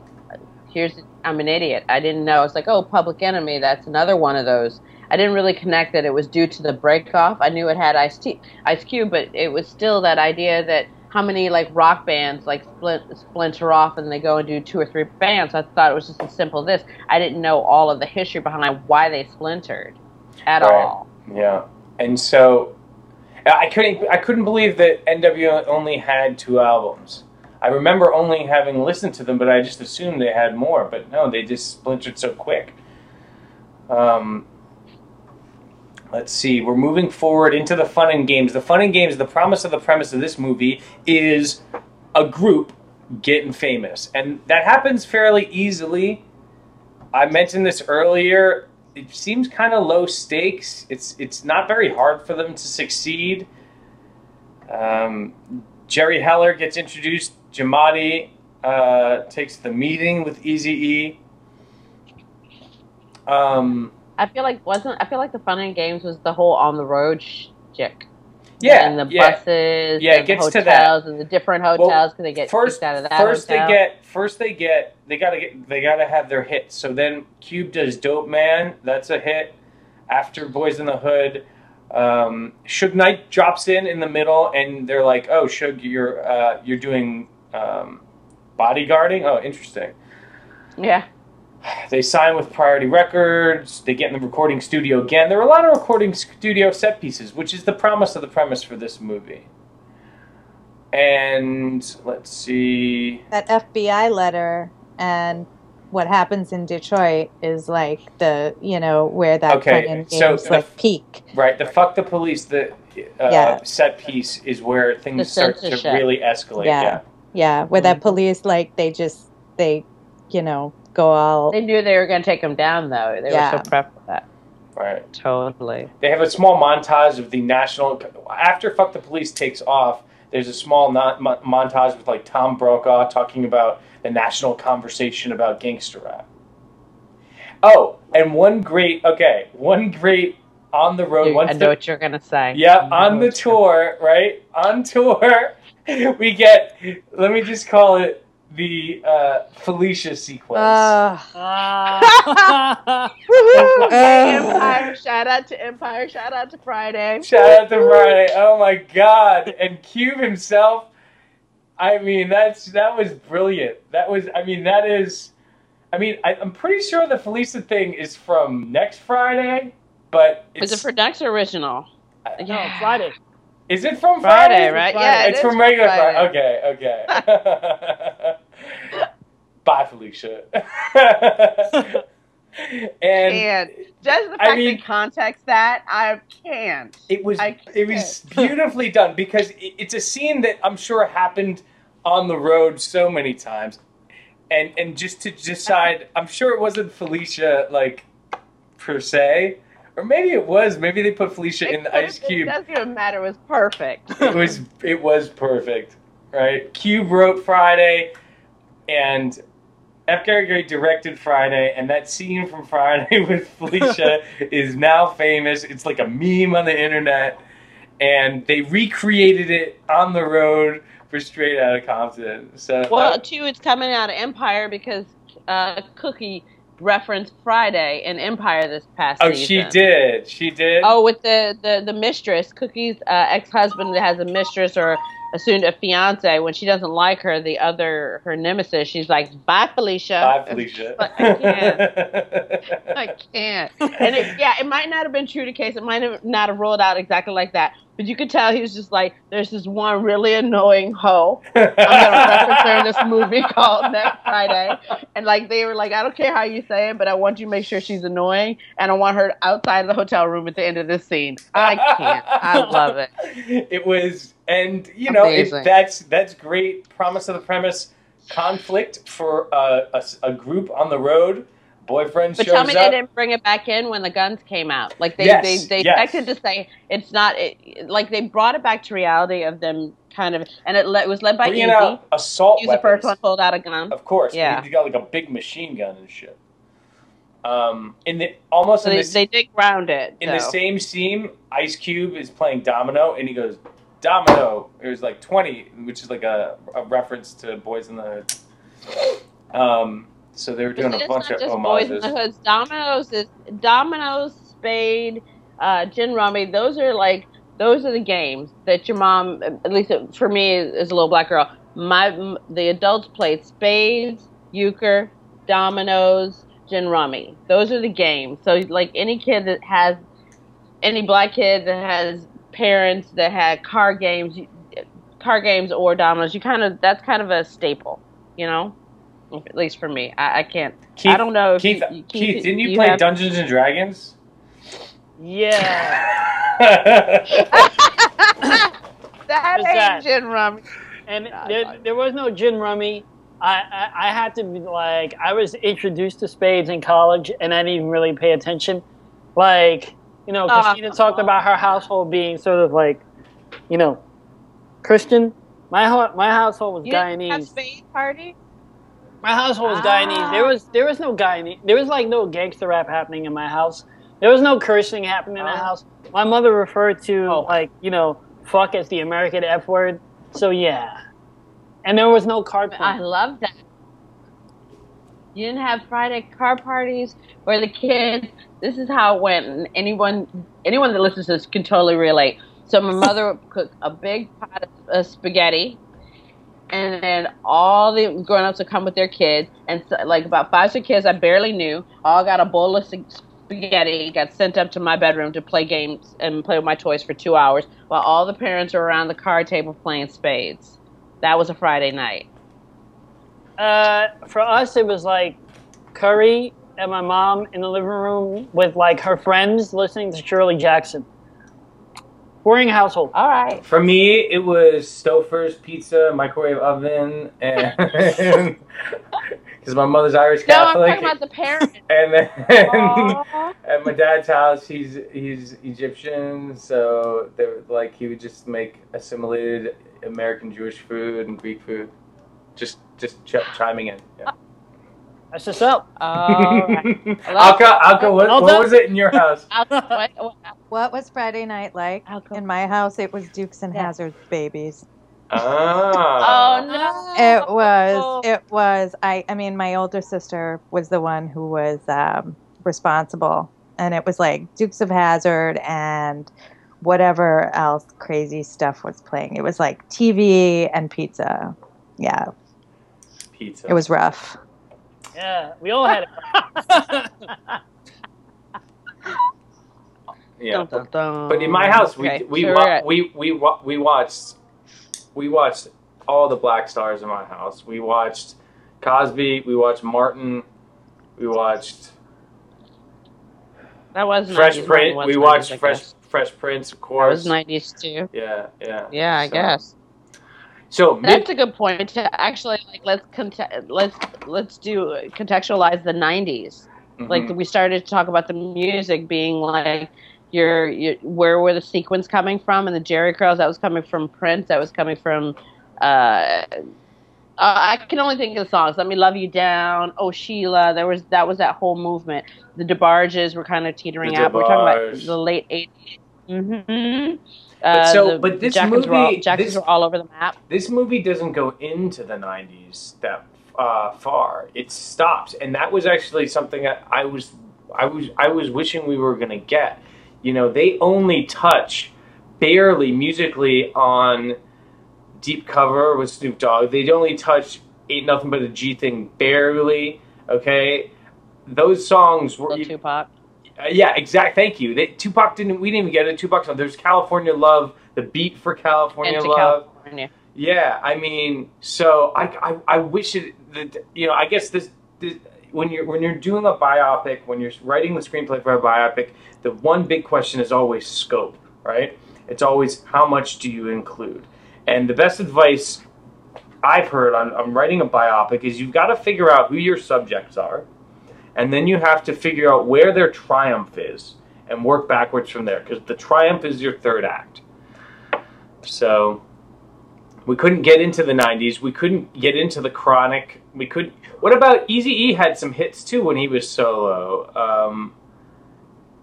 Here's I'm an idiot. I didn't know. It's like oh, Public Enemy. That's another one of those. I didn't really connect that it was due to the break off. I knew it had Ice T, Ice Cube, but it was still that idea that how many like rock bands like split splinter off and they go and do two or three bands. I thought it was just as simple as this. I didn't know all of the history behind why they splintered at Right. all. Yeah, and so I couldn't I couldn't believe that NWA only had two albums. I remember only having listened to them, but I just assumed they had more. But no, they just splintered so quick. Um, let's see. We're moving forward into the fun and games. The fun and games. The promise of the premise of this movie is a group getting famous, and that happens fairly easily. I mentioned this earlier. It seems kind of low stakes. It's it's not very hard for them to succeed. Um, Jerry Heller gets introduced. Giamatti uh, takes the meeting with Easy E. Um, I feel like wasn't I feel like the fun and games was the whole on the road shtick. Yeah, and the yeah. buses, Yeah, it gets the to that. hotels, and the different hotels because they get first, kicked out of that first hotel. they get first they get they gotta get they gotta have their hits. So then Cube does Dope Man, that's a hit. After Boys in the Hood, um, Suge Knight drops in in the middle, and they're like, "Oh, Suge, you're uh, you're doing um, bodyguarding. Oh, interesting." yeah. They sign with Priority Records. They get in the recording studio again. There are a lot of recording studio set pieces, which is the promise of the premise for this movie. And let's see. That FBI letter and what happens in Detroit is like the you know where that Okay, fun and so games the- like peak. Right, the fuck the police, the uh, Yeah. set piece is where things The start to really escalate. Yeah. Yeah. Yeah, where that police like they just they you know go all They knew they were going to take them down, though. They Yeah. were so prepped for that. Right. Totally. They have a small montage of the national. After Fuck the Police takes off, there's a small not, mo- montage with like Tom Brokaw talking about the national conversation about gangster rap. Oh, and one great, okay, one great on the road. You- once I the- know what you're going to say. Yeah, on the tour, right? On tour, [LAUGHS] we get, let me just call it the uh, Felicia sequence. [LAUGHS] Uh, Empire, shout out to Empire, shout out to Friday. Shout out to Friday. Oh my god. And Cube himself, I mean, that's that was brilliant. That was I mean, that is I mean, I, I'm pretty sure the Felicia thing is from next Friday, but it's, Was it for next original? No, Friday. is it from Friday, Friday? right? Friday. Yeah, it it's is from regular Friday. Friday. Okay, okay. [LAUGHS] Bye, Felicia. [LAUGHS] and And just the I fact mean- they context that, I can't. It was I it was [LAUGHS] beautifully done because it's a scene that I'm sure happened on the road so many times, and and just to decide, [LAUGHS] I'm sure it wasn't Felicia like per se, or maybe it was. Maybe they put Felicia in the Ice It Cube. doesn't even matter. It was perfect. It was it was perfect, right? Cube wrote Friday, and F. Gary Gray directed Friday, and that scene from Friday [LAUGHS] with Felicia [LAUGHS] is now famous. It's like a meme on the internet, and they recreated it on the road for Straight Outta Compton. So Well, too, it's coming out of Empire because uh, Cookie referenced Friday in Empire this past oh, season. she did, she did. Oh, with the the the mistress, Cookie's uh, ex husband that has a mistress or a soon a fiance. When she doesn't like her, the other her nemesis, she's like, "Bye, Felicia." Bye, Felicia. But I can't. [LAUGHS] I can't. And it, yeah, it might not have been true to case. It might have not have rolled out exactly like that. But you could tell he was just like, "There's this one really annoying hoe. I'm gonna [LAUGHS] reference her in this movie [LAUGHS] called Next Friday." And like they were like, "I don't care how you say it, but I want you to make sure she's annoying, and I want her outside of the hotel room at the end of this scene." I can't. I [LAUGHS] love it. it was and you know if Amazing. that's that's great promise of the premise conflict for a, a, a group on the road boyfriend But shows tell me up they didn't bring it back in when the guns came out. Like they Yes, they, they yes. expected to say it's not. It, like they brought it back to reality of them kind of, and it, le- it was led by bringing out assault He was the first one pulled out a gun. of course Yeah. he's got like a big machine gun and shit um in the almost So in they, the, they did ground it. in the same scene ice cube is playing domino and he goes domino it was like 20 which is like a, a reference to boys in the um so they were doing a bunch of just boys in the hoods. Dominoes is Dominoes, Spade, uh, Gin Rummy. Those are like those are the games that your mom, at least for me as a little black girl, my the adults played spades, euchre, dominoes, gin rummy. Those are the games. So like any kid that has any black kid that has parents that had card games, card games or dominoes, you kind of that's kind of a staple, you know. At least for me, I, I can't. I don't know. If Keith, you, you- Keith, didn't you, play have- Dungeons and Dragons? Yeah. [LAUGHS] [LAUGHS] That Was ain't that- gin rummy. And there, there was no gin rummy. I, I, I had to be like, I was introduced to spades in college and I didn't even really pay attention. Like, you know, Ah. Kristina talked about her household being sort of like, you know, Christian. My, ho- my household was You didn't have Guyanese. spade party. My household was Ah. Guyanese. There was there was no Guyanese. There was like no gangster rap happening in my house. There was no cursing happening in the Oh. house. My mother referred to like you know fuck as the American F word. So yeah, and there was no card I love that. You didn't have Friday car parties where the kids. This is how it went. And anyone, anyone that listens to this can totally relate. So my mother would cook a big pot of uh, spaghetti, and then all the grown-ups would come with their kids, and so, like about five or six kids I barely knew, all got a bowl of spaghetti, got sent up to my bedroom to play games and play with my toys for two hours, while all the parents were around the card table playing spades. That was a Friday night. Uh, for us, it was like Curry and my mom in the living room with like her friends listening to Shirley Jackson. Boring household. All right. For me, it was Stouffer's pizza, microwave oven, and [LAUGHS] because my mother's Irish Catholic. No, I'm talking about the parents. [LAUGHS] and then Aw. [LAUGHS] at my dad's house, he's he's Egyptian, so they were like he would just make assimilated American Jewish food and Greek food, just just ch- chiming in. Yeah. That's just up. All right. Alka, Alka, what, Well what done. was it in your house? [LAUGHS] What- what- What was Friday night like? In my house, it was Dukes and Hazards babies. Ah. Oh no! It was. It was. I. I mean, my older sister was the one who was um, responsible, and it was like Dukes of Hazzard and whatever else crazy stuff was playing. It was like TV and pizza. Yeah, Pizza. it was rough. Yeah, we all had it. [LAUGHS] Yeah. Dun, dun, dun. But in my house, we Okay, we so wa- we're at- we we wa- we watched we watched all the Black Stars in my house. We watched Cosby. We watched Martin. We watched that was Fresh 90s, Prince. We watched I Fresh guess. Fresh Prince, of That course. was nineties too. Yeah, yeah. Yeah, I So- guess. So mid, That's a good point to actually like let's conte- let's let's do contextualize the nineties. Like Mhm. we started to talk about the music being like your, your where were the sequence coming from and the Jheri curls that was coming from Prince that was coming from uh, uh, I can only think of the songs. Let me love you down. Oh Sheila, there was that was that whole movement. The DeBarges were kind of teetering The out. We're talking about the late 80s. Mm-hmm. But so- the but this Jacksons were all, movie- Jacksons this- were all over the map. This movie doesn't go into the 90s that uh, far. It stops, and that was actually something that I was I was I was wishing we were going to get. You know, they only touch barely musically on Deep Cover with Snoop Dogg. They only touch Ain't Nothing But a G Thing barely. Okay, those songs were Little Tupac. Uh, yeah, exact. Thank you. They, Tupac didn't. We didn't even get a Tupac song. There's California Love, the beat for California Into Love. California. Yeah, I mean, so I, I, I wish it that you know. I guess this, this when you're when you're doing a biopic, when you're writing the screenplay for a biopic, the one big question is always scope, right? It's always how much do you include, and the best advice I've heard on, on writing a biopic is you've got to figure out who your subjects are, and then you have to figure out where their triumph is and work backwards from there because the triumph is your third act. So we couldn't get into the 90s. We couldn't get into the chronic. We could. What about Easy E had some hits too when he was solo. Um,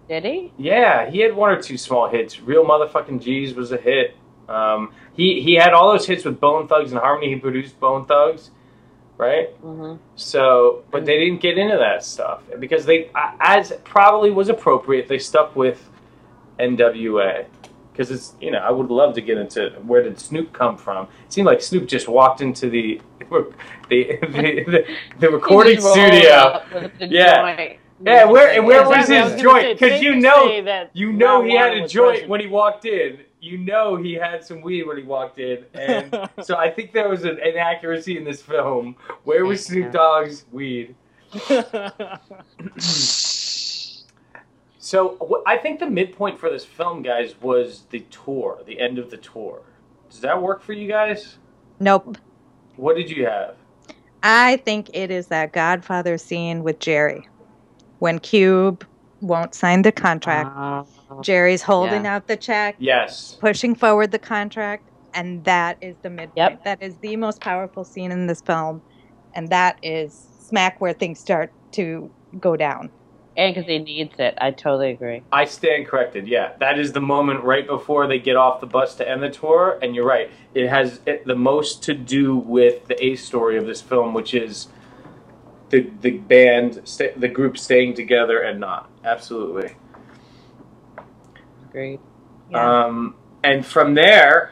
Did he? yeah, he had one or two small hits. Real motherfucking G's was a hit. Um, he he had all those hits with Bone Thugs and Harmony. He produced Bone Thugs, right? hmm So, but they didn't get into that stuff because they, as probably was appropriate, they stuck with NWA because it's you know I would love to get into where did Snoop come from. It seemed like Snoop just walked into the [LAUGHS] the the, the, the [LAUGHS] recording studio. up with the Yeah. joint. Yeah, where and where was Exactly, was his joint? Because you know, you know he had a joint when he walked in. You know he had some weed when he walked in, and [LAUGHS] so I think there was an inaccuracy in this film. Where was Snoop Dogg's weed? [LAUGHS] So wh- I think the midpoint for this film, guys, was the tour, the end of the tour. Does that work for you guys? Nope. What did you have? I think it is that Godfather scene with Jerry when Cube won't sign the contract. Uh, Jerry's holding yeah. out the check, Yes. pushing forward the contract, and that is the midpoint. Yep. That is the most powerful scene in this film, and that is smack where things start to go down. and because he needs it. I totally agree. I stand corrected. Yeah, that is the moment right before they get off the bus to end the tour, and you're right. It has the most to do with the A story of this film, which is the the band, sta the group staying together and not. Absolutely. Great. Yeah. Um, and from there,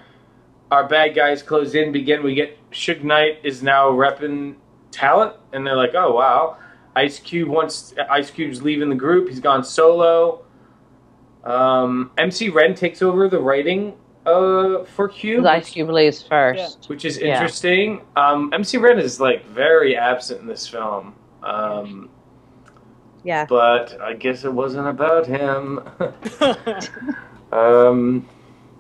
our bad guys close in, begin. We get Suge Knight is now repping talent, and they're like, oh wow. Ice Cube wants Ice Cube's leaving the group. He's gone solo. Um, MC Ren takes over the writing uh, for Cube, 'Cause Ice Cube leaves first. which is Yeah. interesting. Um, MC Ren is like very absent in this film. Um, yeah. but I guess it wasn't about him. [LAUGHS] um,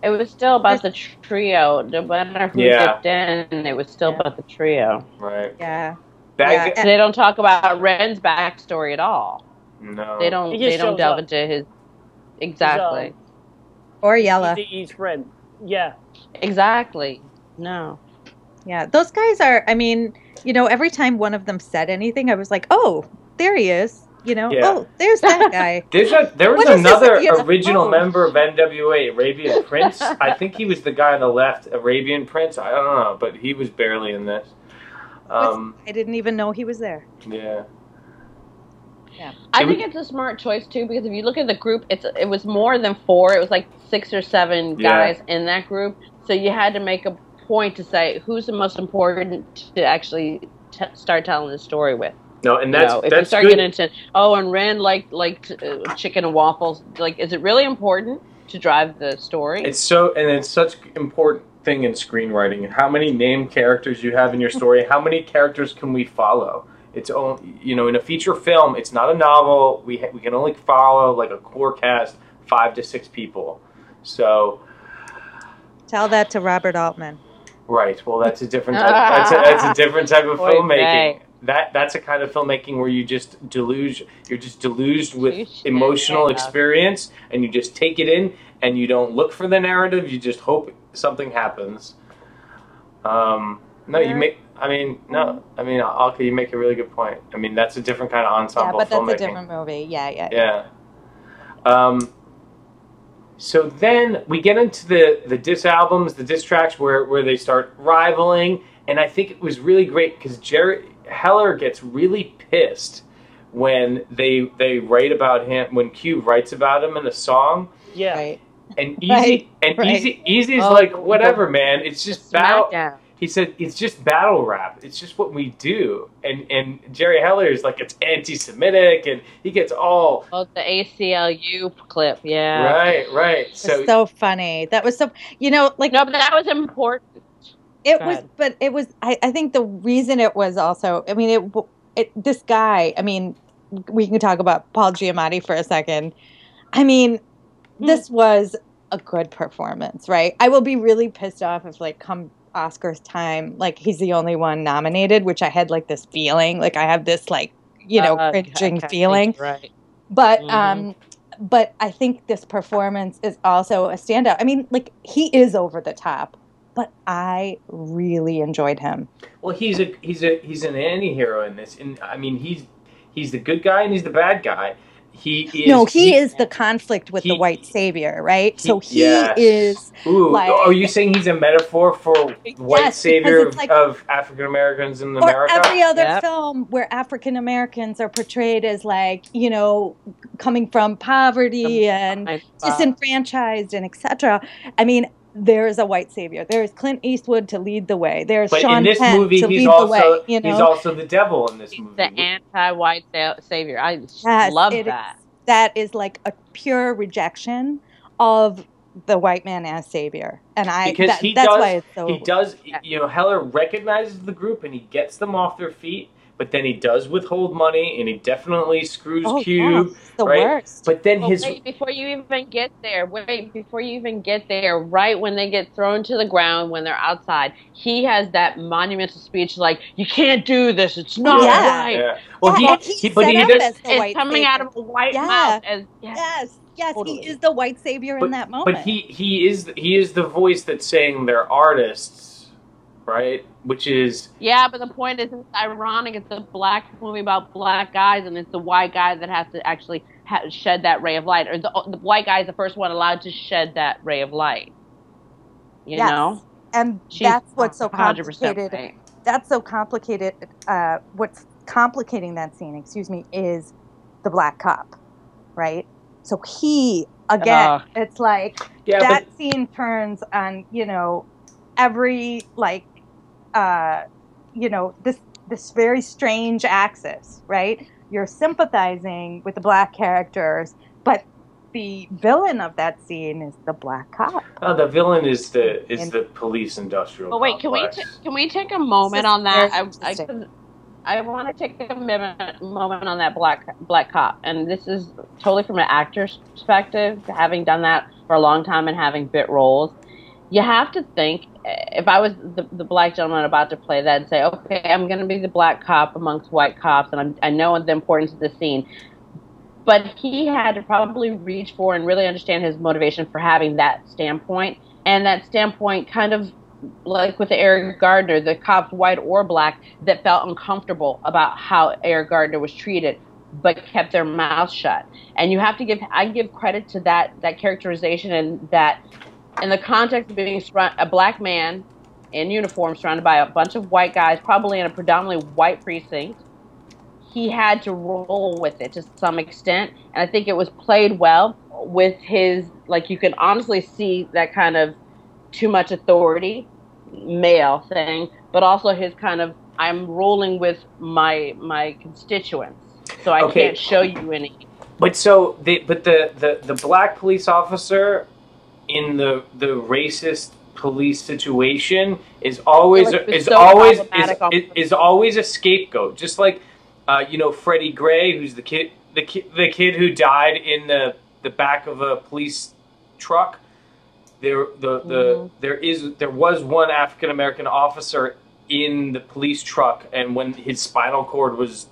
It was still about the trio. No matter who Yeah. dipped in, it was still about the trio. right. Yeah. Bad Yeah. They don't talk about Ren's backstory at all. no. They don't. They don't delve up. into his. Exactly. Or Yella. Eat, eat spread. Yeah. Exactly. No. Yeah. Those guys are, I mean, you know, every time one of them said anything, I was like, oh, there he is. You know, Yeah. oh, there's that guy. [LAUGHS] There's a, there was What is this, another you know? original Oh. member of NWA, Arabian [LAUGHS] Prince. I think he was the guy on the left, Arabian Prince. I don't know, but he was barely in this. Um, I didn't even know he was there. yeah. Yeah. I think it's a smart choice too because if you look at the group, it's it was more than four. It was like six or seven Yeah. guys in that group. So you had to make a point to say who's the most important to actually t- start telling the story with. No, and You that's know, if you that's start good. getting into oh, and Rand liked liked uh, chicken and waffles, like is it really important to drive the story? It's so and it's such important thing in screenwriting. How many named characters you have in your story? How many characters can we follow? It's only you know in a feature film. It's not a novel. We ha- we can only follow like a core cast, five to six people. So Tell that to Robert Altman. right. Well, that's a different type. [LAUGHS] That's a, that's a different type of Oy filmmaking. vey. That that's a kind of filmmaking where you just deluge you're just deluged with emotional experience and you just take it in and you don't look for the narrative you just hope something happens um no you make i mean no i mean Alka, you make a really good point i mean that's a different kind of ensemble Yeah, but that's filmmaking a different movie. Yeah, yeah. yeah. yeah. Um, so then we get into the the diss albums, the diss tracks where where they start rivaling, and I think it was really great because Jerry Heller gets really pissed when they they write about him when Cube writes about him in a song, Yeah. Right. and [LAUGHS] Eazy Right, and right. Eazy Eazy's Oh, like the- whatever, man. It's just battle. Smackdown. He said it's just battle rap. It's just what we do. And and Jerry Heller is like it's anti-Semitic, and he gets all Oh, the ACLU clip. Yeah. right, right. So so funny. That was so you know, like No, but that was important. It Go was ahead. but it was I, I think the reason it was also i mean it, it this guy i mean we can talk about paul giamatti for a second i mean Hmm. this was a good performance right i will be really pissed off if like come oscars time like he's the only one nominated which i had like this feeling like i have this like you know Uh, cringing okay, feeling Right. but Mhm. um but i think this performance is also a standout i mean like he is over the top but i really enjoyed him Well, he's a he's a he's an anti-hero in this, and I mean he's he's the good guy and he's the bad guy. He is no he, is the conflict with the white savior right he- so he yes. is Ooh, like- are you saying he's a metaphor for white because savior of, like- of African Americans in or America? every other Yep. film where African Americans are portrayed as like you know coming from poverty and I- disenfranchised and etc. I mean, there is a white savior. There is Clint Eastwood to lead the way. There is but Sean in this Penn movie, to he's lead also the way. You know, he's also the devil in this movie. the anti-white savior. I Yes, love it is- that. that is like a pure rejection of the white man as savior, and I because that- he that's does why it's so. he does Yeah. you know Heller recognizes the group and he gets them off their feet, but then he does withhold money and he definitely screws oh, Cube. yes, the right? worst. But then Well, his wait, before you even get there, wait, before you even get there, right when they get thrown to the ground when they're outside, he has that monumental speech like, "You can't do this. It's not Yeah. right." yeah. Well, Yeah, and he, he's he but set he up does as It's coming savior. out of a white Yeah. mouth as yeah. Yes, yes, Totally. he is the white savior but, in that moment. but he he is he is the voice that's saying they're artists, right? Which is Yeah, but the point is, it's ironic. It's a black movie about black guys, and it's the white guy that has to actually ha- shed that ray of light, or the, the white guy is the first one allowed to shed that ray of light. You Yes. know, and She's that's what's so complicated. right. That's so complicated. Uh, what's complicating that scene, excuse me, is the black cop, right? So he again, Ugh. it's like yeah, that scene turns on you know every like uh you know this this very strange axis right you're sympathizing with the black characters but the villain of that scene is the black cop oh, the villain is the is And- the police industrial. But wait, can we complex. t- can we take a moment on that? I, I, interesting. I want to take a minute, moment on that black black cop, and this is totally from an actor's perspective, having done that for a long time and having bit roles. You have to think. If I was the, the black gentleman about to play that and say, okay, I'm going to be the black cop amongst white cops, and I'm, I know the importance of the scene, but he had to probably reach for and really understand his motivation for having that standpoint, and that standpoint kind of like with Eric Gardner, the cops, white or black, that felt uncomfortable about how Eric Gardner was treated, but kept their mouth shut. And you have to give I give credit to that that characterization and that in the context of being a black man in uniform surrounded by a bunch of white guys, probably in a predominantly white precinct, he had to roll with it to some extent, and I think it was played well with his like you can honestly see that kind of too much authority male thing, but also his kind of I'm rolling with my my constituents, so I Okay. can't show you any. But so the but the, the the black police officer in the the racist police situation is always was is so always is, is, is always a scapegoat. Just like uh, you know Freddie Gray, who's the kid the kid the kid who died in the the back of a police truck. There the the Mhm. there is there was one African American officer in the police truck, and when his spinal cord was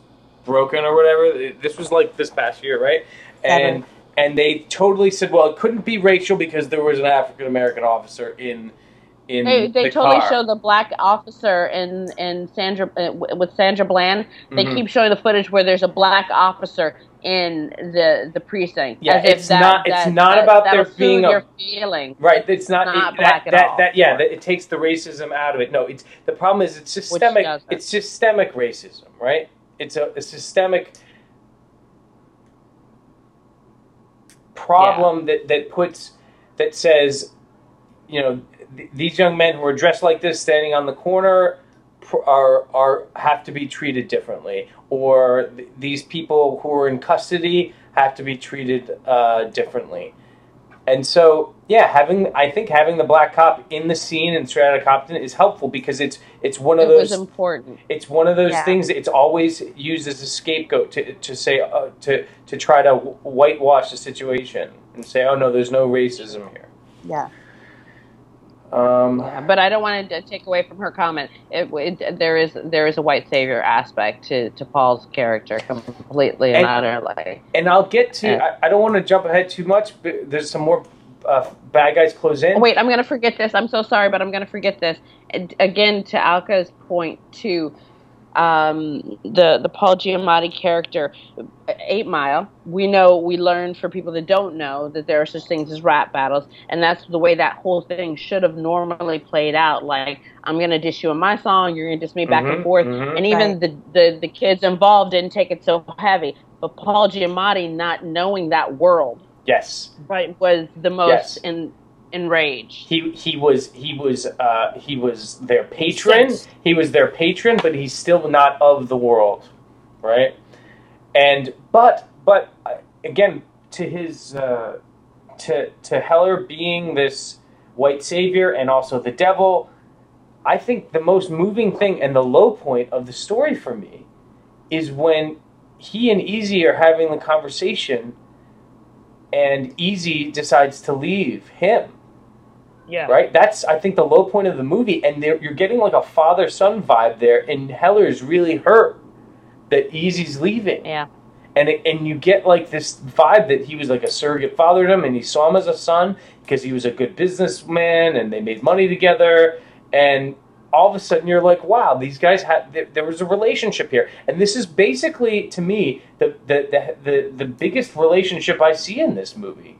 broken or whatever. This was like this past year, right? And and they totally said, well, it couldn't be racial because there was an African American officer in in They, they the totally car. show the black officer in in Sandra uh, with Sandra Bland. They Mhm. keep showing the footage where there's a black officer in the the precinct. Yeah, it's not- it's not that, about there being a- feeling. Right, it's not, not it- black that, at that, all. that yeah, that it takes the racism out of it. No, it's the problem is it's systemic. It's systemic racism, right? It's a, a systemic problem that that puts that says, you know, th- these young men who are dressed like this, standing on the corner, pr- are are have to be treated differently, or th- these people who are in custody have to be treated uh, differently. And so, yeah, having I think having the black cop in the scene in Straight Outta Compton is helpful because it's it's one of It was those important. it's one of those Yeah. things. It's always used as a scapegoat to to say uh, to to try to whitewash the situation and say, oh no, there's no racism here. Yeah. Um, Yeah, but I don't want to take away from her comment. It, it, there is there is a white savior aspect to, to Paul's character completely and, And- utterly. and I'll get to. Yeah. I, I don't want to jump ahead too much, but there's some more uh, bad guys close in. Wait, I'm gonna forget this. I'm so sorry, but I'm gonna forget this. And again, to Alka's point too, um, the the Paul Giamatti character, Eight Mile. We know we learned for people that don't know that there are such things as rap battles, and that's the way that whole thing should have normally played out. Like I'm gonna dish you in my song, you're gonna dish me back Mhm, and forth, mhm. and even the, the the kids involved didn't take it so heavy. But Paul Giamatti not knowing that world Yes. right was the most Yes. in, enraged. He he was he was uh, he was their patron. He was their patron, but he's still not of the world, right? And but but uh, again, to his uh, to to Heller being this white savior and also the devil, I think the most moving thing and the low point of the story for me is when he and Eazy are having the conversation, and Eazy decides to leave him Yeah. right? That's I think the low point of the movie, and you're getting like a father son vibe there, and Heller's really hurt that Eazy's leaving, Yeah. and it, and you get like this vibe that he was like a surrogate father to him, and he saw him as a son because he was a good businessman, and they made money together, and all of a sudden you're like, wow, these guys had there, there was a relationship here, and this is basically to me the the the the, the biggest relationship I see in this movie.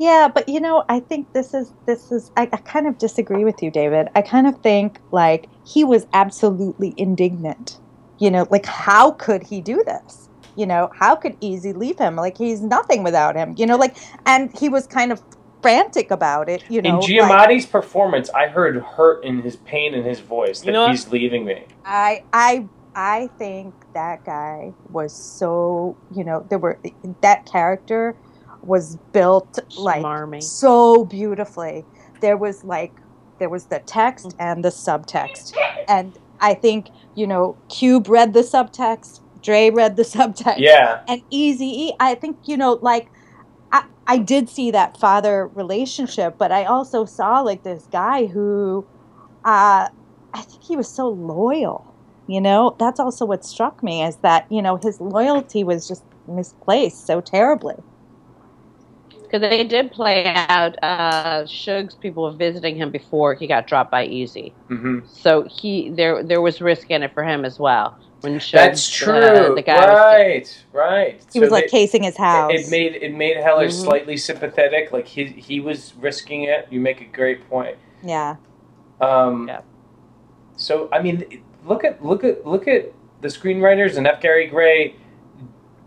Yeah, but you know, I think this is this is I, I kind of disagree with you, David. I kind of think like he was absolutely indignant. You know, like how could he do this? You know, how could Eazy leave him? Like he's nothing without him. You know, like and he was kind of frantic about it. You know, in like, performance, I heard hurt in his pain in his voice that You know he's leaving me. I I I think that guy was so you know there were that character was built like Smarmy. so beautifully. There was like there was the text and the subtext, and I think you know Cube read the subtext, Dre read the [LAUGHS] subtext, Yeah. and Easy E. I think you know like. I, I did see that father relationship, but I also saw like this guy who, uh, I think he was so loyal. You know, that's also what struck me is that you know his loyalty was just misplaced so terribly. Because they did play out uh, Suge's people were visiting him before he got dropped by Eazy. hmm So he there there was risk in it for him as well. When Suge, That's uh, true. the guy was, right. right. He was like they- casing his house. It, it made it made Heller Mhm. slightly sympathetic. Like he he was risking it. You make a great point. yeah. Um, Yeah. So I mean, look at look at look at the screenwriters and F. Gary Gray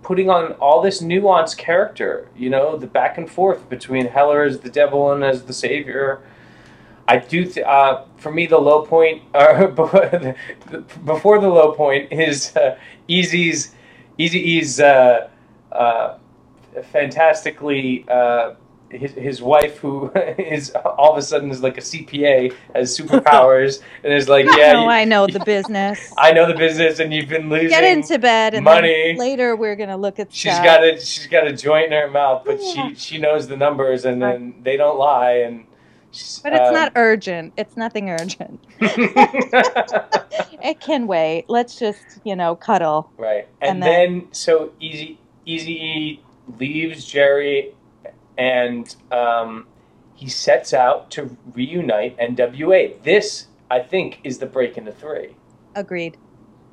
putting on all this nuanced character. You know, the back and forth between Heller as the devil and as the savior. I do. Th- uh, for me, the low point, [LAUGHS] uh, before the low point, is uh, Eazy's Easy E's uh, uh, fantastically. His, his wife, who [LAUGHS] is all of a sudden is like a CPA, has superpowers, [LAUGHS] and is like, yeah, no, you- I know the business. [LAUGHS] I know the business, and you've been losing. Get into bed, and money. then later we're gonna look at She's stuff. got a she's got a joint in her mouth, but Yeah. she she knows the numbers, and then they don't lie, and But it's Um, not urgent. It's nothing urgent. it can wait. Let's just, you know, cuddle. Right. And, And then, then- so Eazy Easy E leaves Jerry and um, he sets out to reunite NWA. This, I think, is the break into three. Agreed.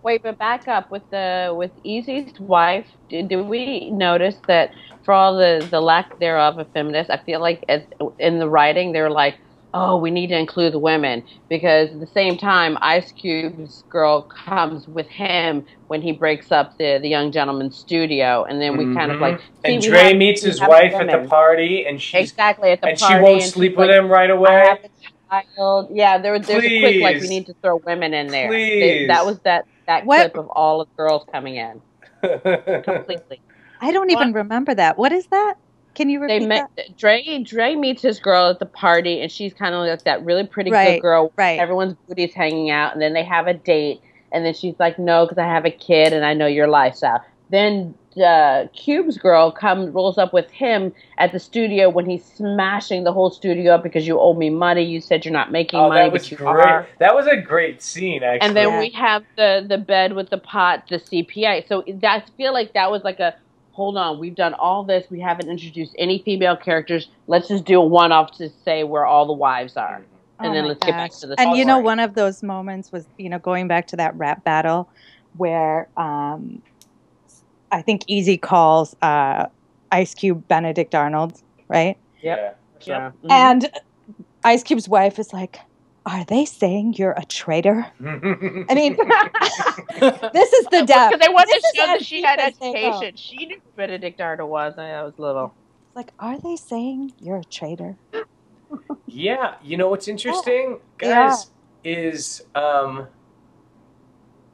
Wait, but back up with the with Eazy's wife. Did, did we notice that for all the the lack thereof of feminists, I feel like as, in the writing they're like, oh, we need to include the women because at the same time, Ice Cube's girl comes with him when he breaks up the the young gentleman's studio, and then we kind of Mhm. like and see, we Dre have- meets his wife at the party, and she's exactly at the and party, she won't she's sleep with like, him right I away. have a child. Yeah, there, there's a quick like we need to throw women in there. They- that was that that What? clip of all of the girls coming in [LAUGHS] completely. I don't even remember that. What is that? Can you They repeat met that? Dre. Dre meets his girl at the party, and she's kind of like that really pretty Right, good girl. right. Everyone's booty's hanging out, and then they have a date, and then she's like, "No, because I have a kid, and I know your lifestyle." Then uh, Cube's girl comes rolls up with him at the studio when he's smashing the whole studio up because you owe me money. You said you're not making oh, money, that was but you great. are. That was a great scene, actually. And then we have the the bed with the pot, the CPA. So that I feel like that was like a hold on. We've done all this. We haven't introduced any female characters. Let's just do a one off to say where all the wives are, and Oh then let's get back to the And you know, one of those moments was, you know, going back to that rap battle where um, I think Eazy calls uh, Ice Cube Benedict Arnold, right? Yep. Yeah. Mhm. And Ice Cube's wife is like, Are they saying you're a traitor? I mean, [LAUGHS] this is the depth. Because they wanted This to is show that she had as they go. education. She knew who Benedict Arnold was. and I was little. Like, Are they saying you're a traitor? Yeah, you know what's interesting, Yeah. guys, is um,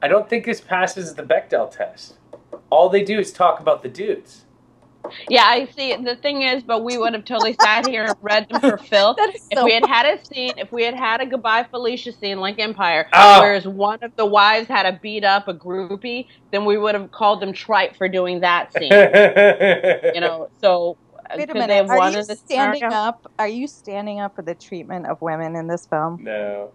I don't think this passes the Bechdel test. All they do is talk about the dudes. Yeah, I see. The thing is, but we would have totally sat here and read them for [LAUGHS] filth. That is if we had had a scene, if we had had a goodbye Felicia scene like Empire, Oh. whereas one of the wives had to beat up a groupie, then we would have called them trite for doing that scene. [LAUGHS] you know, so uh, Wait a could they minute. Are you standing scenario? up? Are you standing up for the treatment of women in this film? No.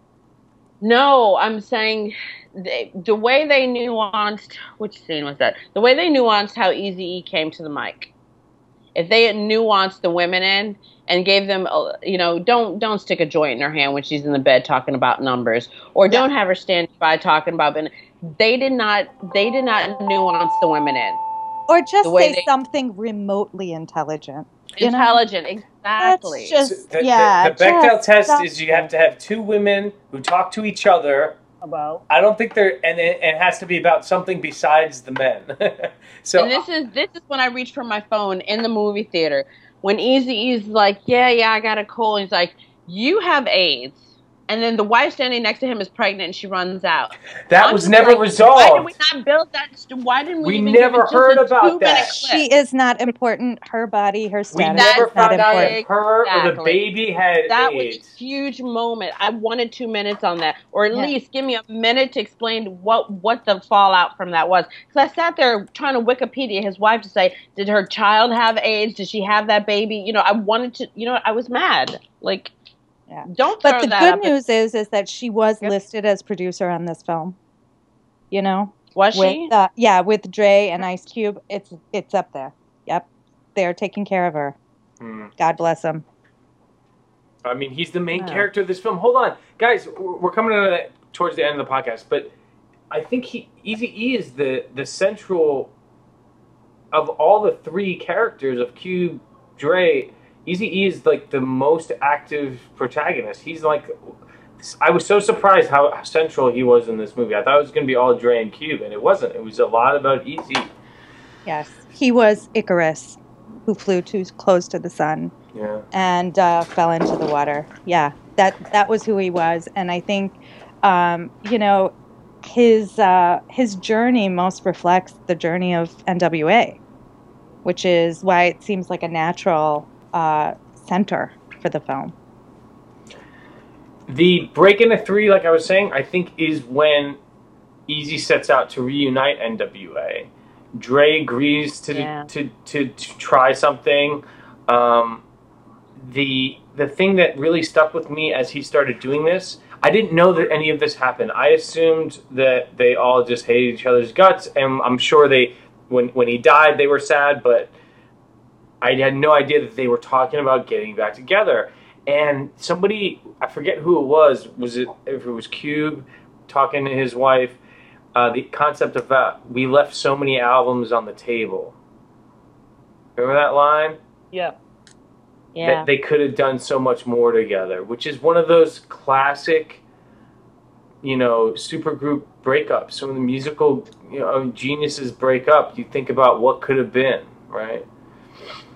No, I'm saying they, the way they nuanced. Which scene was that? The way they nuanced how Easy E came to the mic. If they had nuanced the women in and gave them, a- you know, don't don't stick a joint in her hand when she's in the bed talking about numbers, or don't have her stand by talking about. ben- They did not. They did not nuance the women in. Or just The say they- something remotely intelligent. you know? Intelligent, exactly. That's just the, the- yeah. the Bechdel test stop is you have to have two women who talk to each other. About I don't think they're, and it, it has to be about something besides the men. [LAUGHS] so and this is this is when I reached for my phone in the movie theater when Eazy is like, yeah, yeah, I got a cold. He's like, you have AIDS, and then the wife standing next to him is pregnant, and she runs out. that I'm was never like, resolved. Why did we not build that? st- Why didn't we? We even never give heard about two-minute that. clip? She is not important. Her body, her we status never not found out important. if her or the baby had That was a huge moment. I wanted two minutes on that, or at Yeah. least give me a minute to explain what what the fallout from that was. Because I sat there trying to Wikipedia his wife to say, did her child have AIDS? Did she have that baby? You know, I wanted to. You know, I was mad. Like, Yeah. don't throw But the that good up. news is, is that she was Yep. listed as producer on this film. You know, was with she? uh, yeah, with Dre and Ice Cube, it's it's up there. Yep, they're taking care of her. Hmm. God bless them. I mean, he's the main Wow. character of this film. Hold on, guys, we're we're coming to that towards the end of the podcast, but I think he Easy E is the the central of all the three characters of Cube, Dre. Easy E is like the most active protagonist. He's like, I was so surprised how central he was in this movie. I thought it was going to be all Dre and Cube, and it wasn't. It was a lot about Eazy. Yes, he was Icarus, who flew too close to the sun Yeah. and uh, fell into the water. Yeah, that that was who he was, and I think, um, you know, his uh, his journey most reflects the journey of NWA, which is why it seems like a natural uh, center for the film. The break into three, like I was saying, I think is when Eazy sets out to reunite NWA. Dre agrees to Yeah. to, to, to try something. Um, the the thing that really stuck with me as he started doing this, I didn't know that any of this happened. I assumed that they all just hated each other's guts, and I'm sure they when when he died they were sad, but I had no idea that they were talking about getting back together. And somebody, I forget who it was, was it if it was Cube talking to his wife, uh, the concept of that we left so many albums on the table. Remember that line? Yeah. Yeah. That they could have done so much more together, which is one of those classic, you know, supergroup breakups. Some of the musical, you know, geniuses break up. You think about what could have been, right?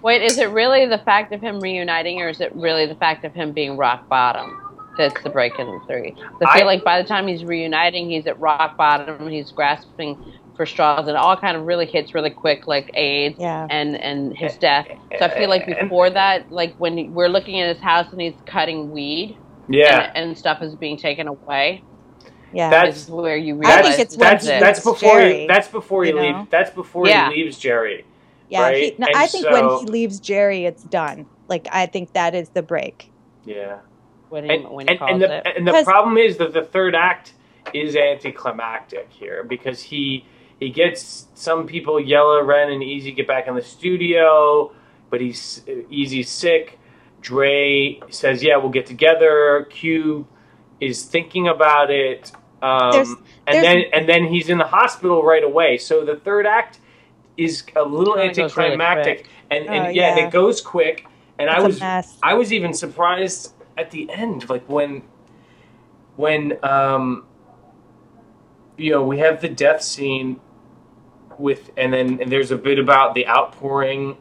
Wait, is it really the fact of him reuniting, or is it really the fact of him being rock bottom? That's the break in the three. I feel I- like by the time he's reuniting, he's at rock bottom. He's grasping for straws, and it all kind of really hits really quick, like AIDS Yeah. and and his death. So I feel like before that, like when we're looking at his house and he's cutting weed, Yeah. and, and stuff is being taken away. Yeah. That's where you I realize think it's when that's that's before Jerry, he, that's before he you know? leaves that's before Yeah. he leaves Jerry. Yeah, right? he, no, I think so- when he leaves Jerry, it's done. Like I think that is the break. Yeah. when he, And, when he and, calls and the it. and the problem is that the third act is anticlimactic here because he he gets some people Yella, Ren, and Eazy get back in the studio, but he's Eazy's sick. Dre says, "Yeah, we'll get together." Cube is thinking about it, um, There's- and there's- then and then he's in the hospital right away. So the third act is a little Kinda really anticlimactic, and, and Oh, yeah, and yeah. it goes quick. And I It's a was. I was even surprised at the end, like when when um you know we have the death scene with and then and there's a bit about the outpouring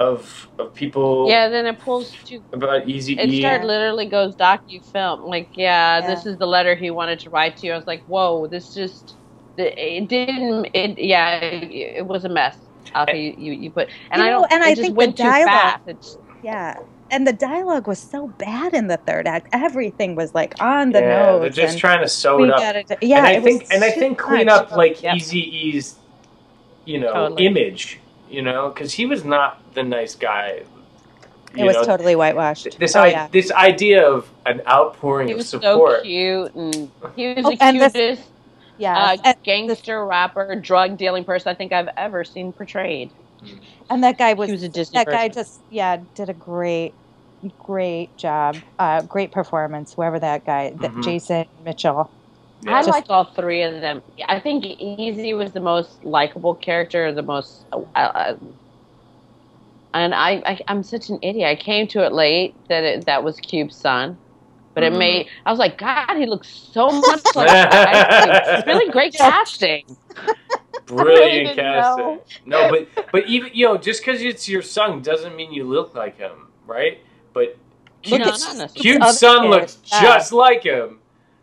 of of people yeah, then it pulls to about Eazy It started literally goes docu film. Like, yeah, Yeah. this is the letter he wanted to write to you. I was like, whoa, this just it didn't. It yeah, it, it was a mess. Alfie, you, you you put and You I don't. and it I just think the went too dialogue- fast. It's, Yeah. And the dialogue was so bad in the third act. Everything was like on the yeah, nose. they're just and trying to sew it up. gotta yeah, and I it think and I too think clean much. up like Yep. Eazy-E's, you know, Totally. image, you know, because he was not the nice guy. It was know. totally whitewashed. This oh, I, yeah. this idea of an outpouring of support. he of was so cute and he was Oh, the and this- cutest yeah. uh, and, gangster rapper, drug dealing person I think I've ever seen portrayed. and that guy was, was a Disney that guy just yeah did a great great job. Uh, great performance. Whoever that guy, that Mhm. Jason Mitchell. I Just- liked all three of them. I think Eazy was the most likable character, the most. Uh, uh, and I, I, I'm such an idiot. I came to it late that it, that was Cube's son, but it made. Mm-hmm. I was like, God, he looks so much [LAUGHS] like. It's really great casting. [LAUGHS] Brilliant didn't casting. know. No, but but even you know, just because it's your son doesn't mean you look like him, right? But No, Cube's, not necessarily. Son kids, looks yeah. just like him.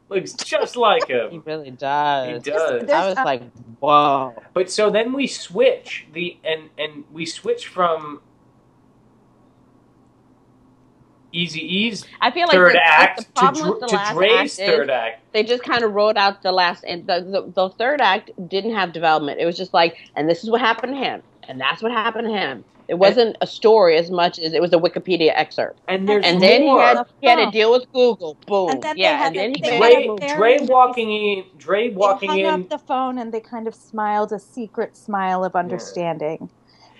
Looks just like him. He really does. He does. There's I was a- like, whoa. But so then we switch the and and we switch from Eazy-E's I feel like third the, act the to, problem Dr- with the to last Dre's act is third act. they just kind of wrote out the last and the, the the third act didn't have development. It was just like, and this is what happened to him, and that's what happened to him. It wasn't a story as much as it was a Wikipedia excerpt. And there's And then he had he had to deal with Google. Boom. And then yeah, had and then he they made had a Dre, a movie. very Dre walking in, Dre walking they hung in. up the phone and they kind of smiled a secret smile of understanding.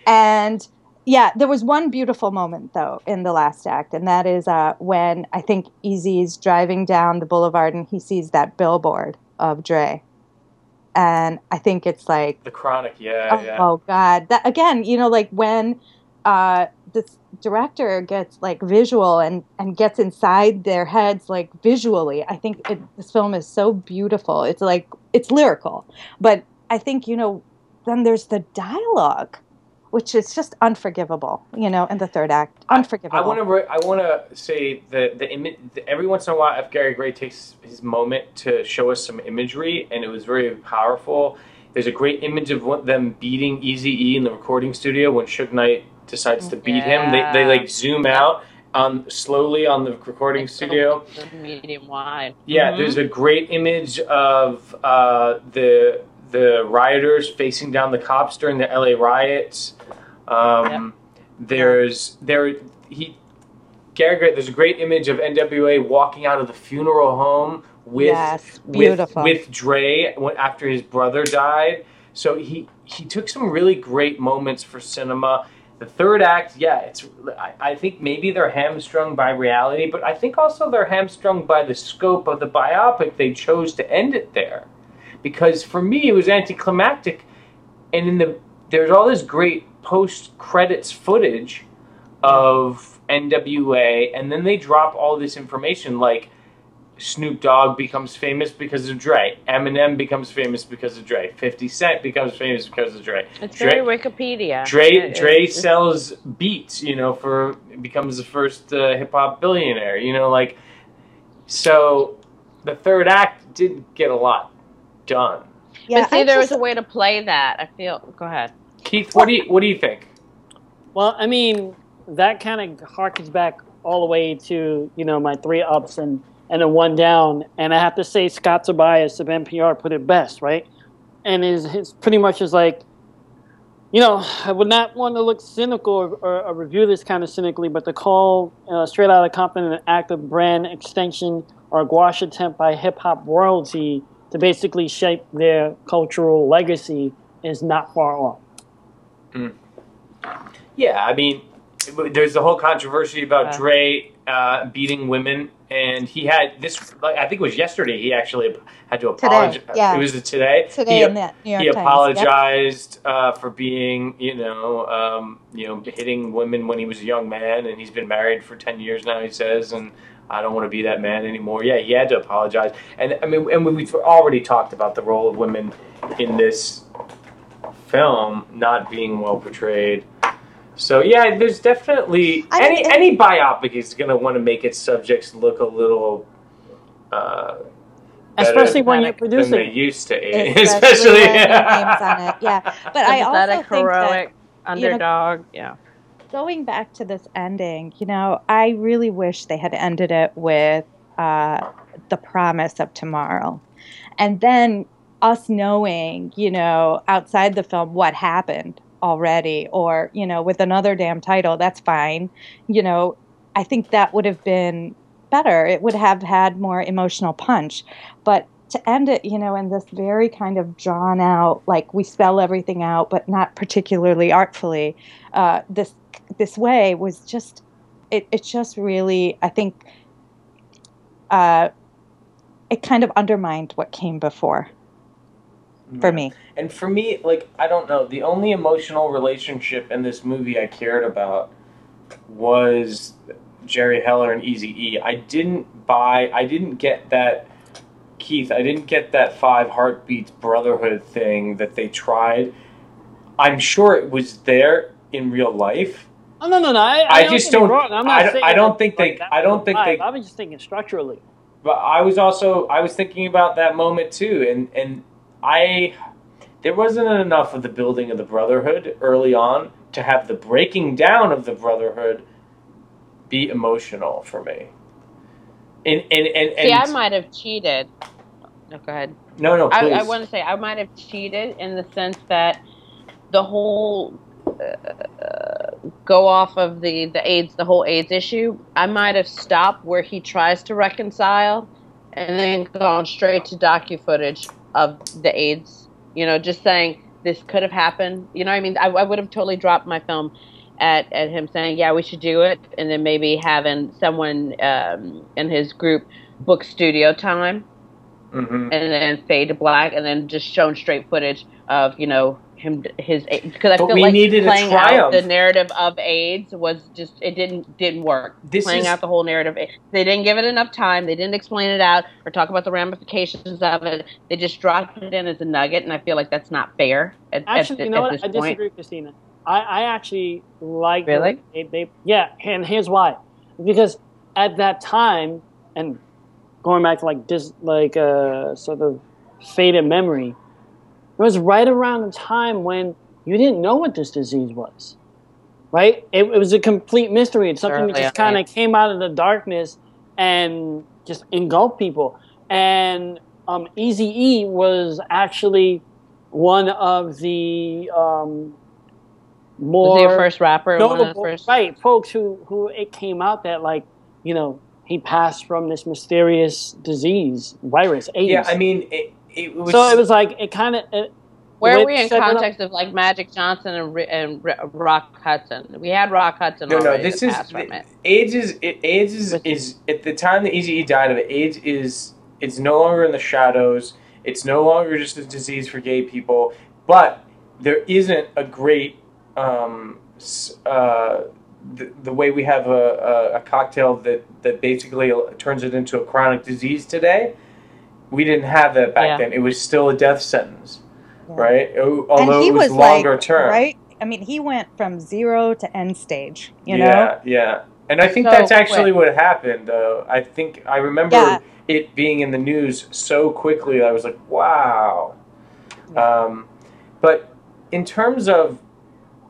And yeah, there was one beautiful moment though in the last act, and that is uh, when I think Eazy's driving down the boulevard and he sees that billboard of Dre. And I think it's like The Chronic, yeah, oh, yeah. oh god that again you know like when uh this director gets like visual and and gets inside their heads like visually i think it, this film is so beautiful it's like it's lyrical but i think you know then there's the dialogue which is just unforgivable you know in the third act unforgivable I want to. Re- I want to say that the, imi- the every once in a while, F. Gary Gray takes his moment to show us some imagery, and it was very powerful. There's a great image of one, them beating Easy E in the recording studio when Suge Knight decides to beat him. They they like zoom out on slowly on the recording studio. medium wide. Yeah, Mhm. there's a great image of uh, the the rioters facing down the cops during the LA riots. Um, There's there he there's a great image of NWA walking out of the funeral home with Yes, with, with Dre after his brother died. So he he took some really great moments for cinema. The third act, yeah, it's. I, I think maybe they're hamstrung by reality, but I think also they're hamstrung by the scope of the biopic. They chose to end it there, because for me it was anticlimactic, and in the there's all this great post credits footage of NWA, and then they drop all this information like Snoop Dogg becomes famous because of Dre, Eminem becomes famous because of Dre, Fifty Cent becomes famous because of Dre. It's Dre, very Wikipedia. Dre, It- Dre it's- sells beats, you know, for becomes the first uh, hip hop billionaire, you know, like so. The third act didn't get a lot done. Yeah, but see, I there was a way to play that. I feel. Go ahead. Keith, what do you what do you think? Well, I mean, that kind of harkens back all the way to you know my three ups and and a one down, and I have to say Scott Tobias of NPR put it best, right? And his his pretty much is like, you know, I would not want to look cynical or, or, or review this kind of cynically, but to call uh, straight out of Compton an act of brand extension or a gouache attempt by hip hop royalty to basically shape their cultural legacy is not far off. Yeah, I mean, there's the whole controversy about Yeah. Dre uh, beating women, and he had this. Like, I think it was yesterday. He actually had to apologize. Today, yeah. It was today. Today he, in the New York he Times, yep. apologized uh, for being, you know, um, you know, hitting women when he was a young man, and he's been married for ten years now. He says, and I don't want to be that man anymore. Yeah, he had to apologize, and I mean, and we've already talked about the role of women in this film not being well portrayed. So yeah, there's definitely I any mean, any biopic is going to want to make its subjects look a little. Uh, better Especially when you're than they used to, especially, [LAUGHS] especially. when their names on it. Yeah, but I also Sympathetic, think that heroic, you know, underdog. yeah. Going back to this ending, you know, I really wish they had ended it with uh, the promise of tomorrow. And then us knowing, you know, outside the film what happened already, or, you know, with another damn title, that's fine. You know, I think that would have been better. It would have had more emotional punch. But to end it, you know, in this very kind of drawn out, like we spell everything out, but not particularly artfully, uh, this this way was just it, it just really I think uh, it kind of undermined what came before for me. And for me, like I don't know, the only emotional relationship in this movie I cared about was Jerry Heller and Easy E. I didn't buy, I didn't get that Keith. I didn't get that five heartbeats brotherhood thing that they tried. I'm sure it was there in real life. Oh no no no! I, I don't just get me don't- wrong. I'm not I don't- saying I don't think like, they- I don't think they- I was just thinking structurally. But I was also I was thinking about that moment too, and and I there wasn't enough of the building of the brotherhood early on to have the breaking down of the brotherhood be emotional for me. And and and, and See, I might have cheated. No, go ahead. no no I, please. I want to say I might have cheated in the sense that the whole uh, go off of the the AIDS, the whole AIDS issue. I might have stopped where he tries to reconcile, and then gone straight to docu footage of the AIDS. You know, just saying this could have happened. You know, what I mean, I, I would have totally dropped my film at at him saying, "Yeah, we should do it," and then maybe having someone um, in his group book studio time Mhm. and then fade to black, and then just shown straight footage of you know him his because I But feel we like needed a playing out the narrative of AIDS was just it didn't didn't work. This playing is- out the whole narrative, they didn't give it enough time. They didn't explain it out or talk about the ramifications of it. They just dropped it in as a nugget, and I feel like that's not fair. At, Actually, at, you know at what? this I point. disagree, Kristina. I, I actually like Really? They, they, yeah, and here's why. Because at that time, and going back to like this, like uh, sort of faded memory, it was right around the time when you didn't know what this disease was, right? It, it was a complete mystery. It's something that just kind of came out of the darkness and just engulfed people. And um, Easy E was actually one of the um, more Was he a first rapper? One of the notable, first- right? Folks who who it came out that like you know he passed from this mysterious disease, virus, AIDS. Yeah, I mean, it, it was. so it was like it kind of. Where are we in context of like Magic Johnson and, and Rock Hudson? We had Rock Hudson No, no. This that is passed. AIDS is it, AIDS is, is at the time that Eazy died of it. AIDS is it's no longer in the shadows. It's no longer just a disease for gay people. But there isn't a great um, uh, the, the way we have a, a, a cocktail that that basically turns it into a chronic disease today. We didn't have that back Yeah. then. It was still a death sentence, right? O- Although and he it was, was longer like, term, right? I mean, he went from zero to end stage. You yeah, know, yeah. Yeah. And I think So that's actually quick. what happened. Though I think I remember Yeah. it being in the news so quickly. I was like, wow. Um, but in terms of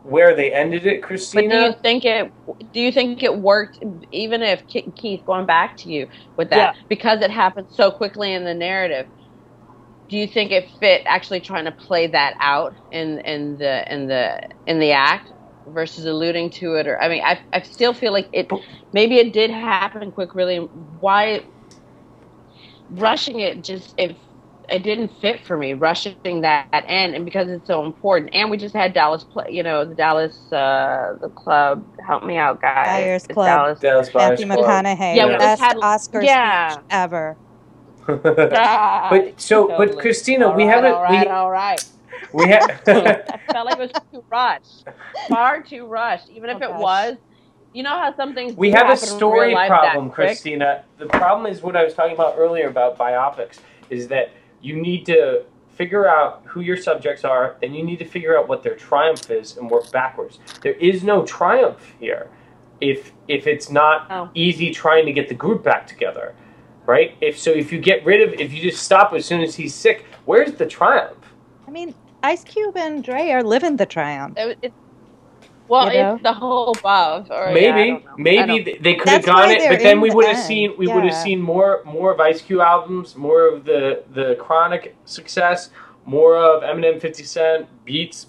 where they ended it, Kristina. But do you think it? Do you think it worked? Even if Keith, going back to you with that, because it happened so quickly in the narrative, do you think it fit actually trying to play that out in in the in the in the act versus alluding to it? Or I mean, I I still feel like it. Maybe it did happen quick. Really, why rushing it? Just if it didn't fit for me rushing that end and because it's so important and we just had dallas play you know the dallas uh the club help me out guys Buyers Club, dallas, Dallas Buyers Matthew Club. McConaughey, Yeah, we just best had- Oscar yeah. speech ever. [LAUGHS] but so, but Kristina, All we right, haven't. all right we, all right [LAUGHS] we have. i [LAUGHS] felt like it was too rushed far too rushed even if Oh, it gosh. was you know how some things We have a happen in real story problem. Kristina. The problem is what I was talking about earlier about biopics is that you need to figure out who your subjects are, then you need to figure out what their triumph is and work backwards. There is no triumph here if if it's not Oh. Eazy trying to get the group back together. Right? If so if you get rid of if you just stop as soon as he's sick, where's the triumph? I mean, Ice Cube and Dre are living the triumph. It- it- well You know? it's the whole above or maybe don't know. I maybe they could have That's gone it but then we the would have seen we would have seen more more of ice cube albums more of the the chronic success more of eminem 50 cent beats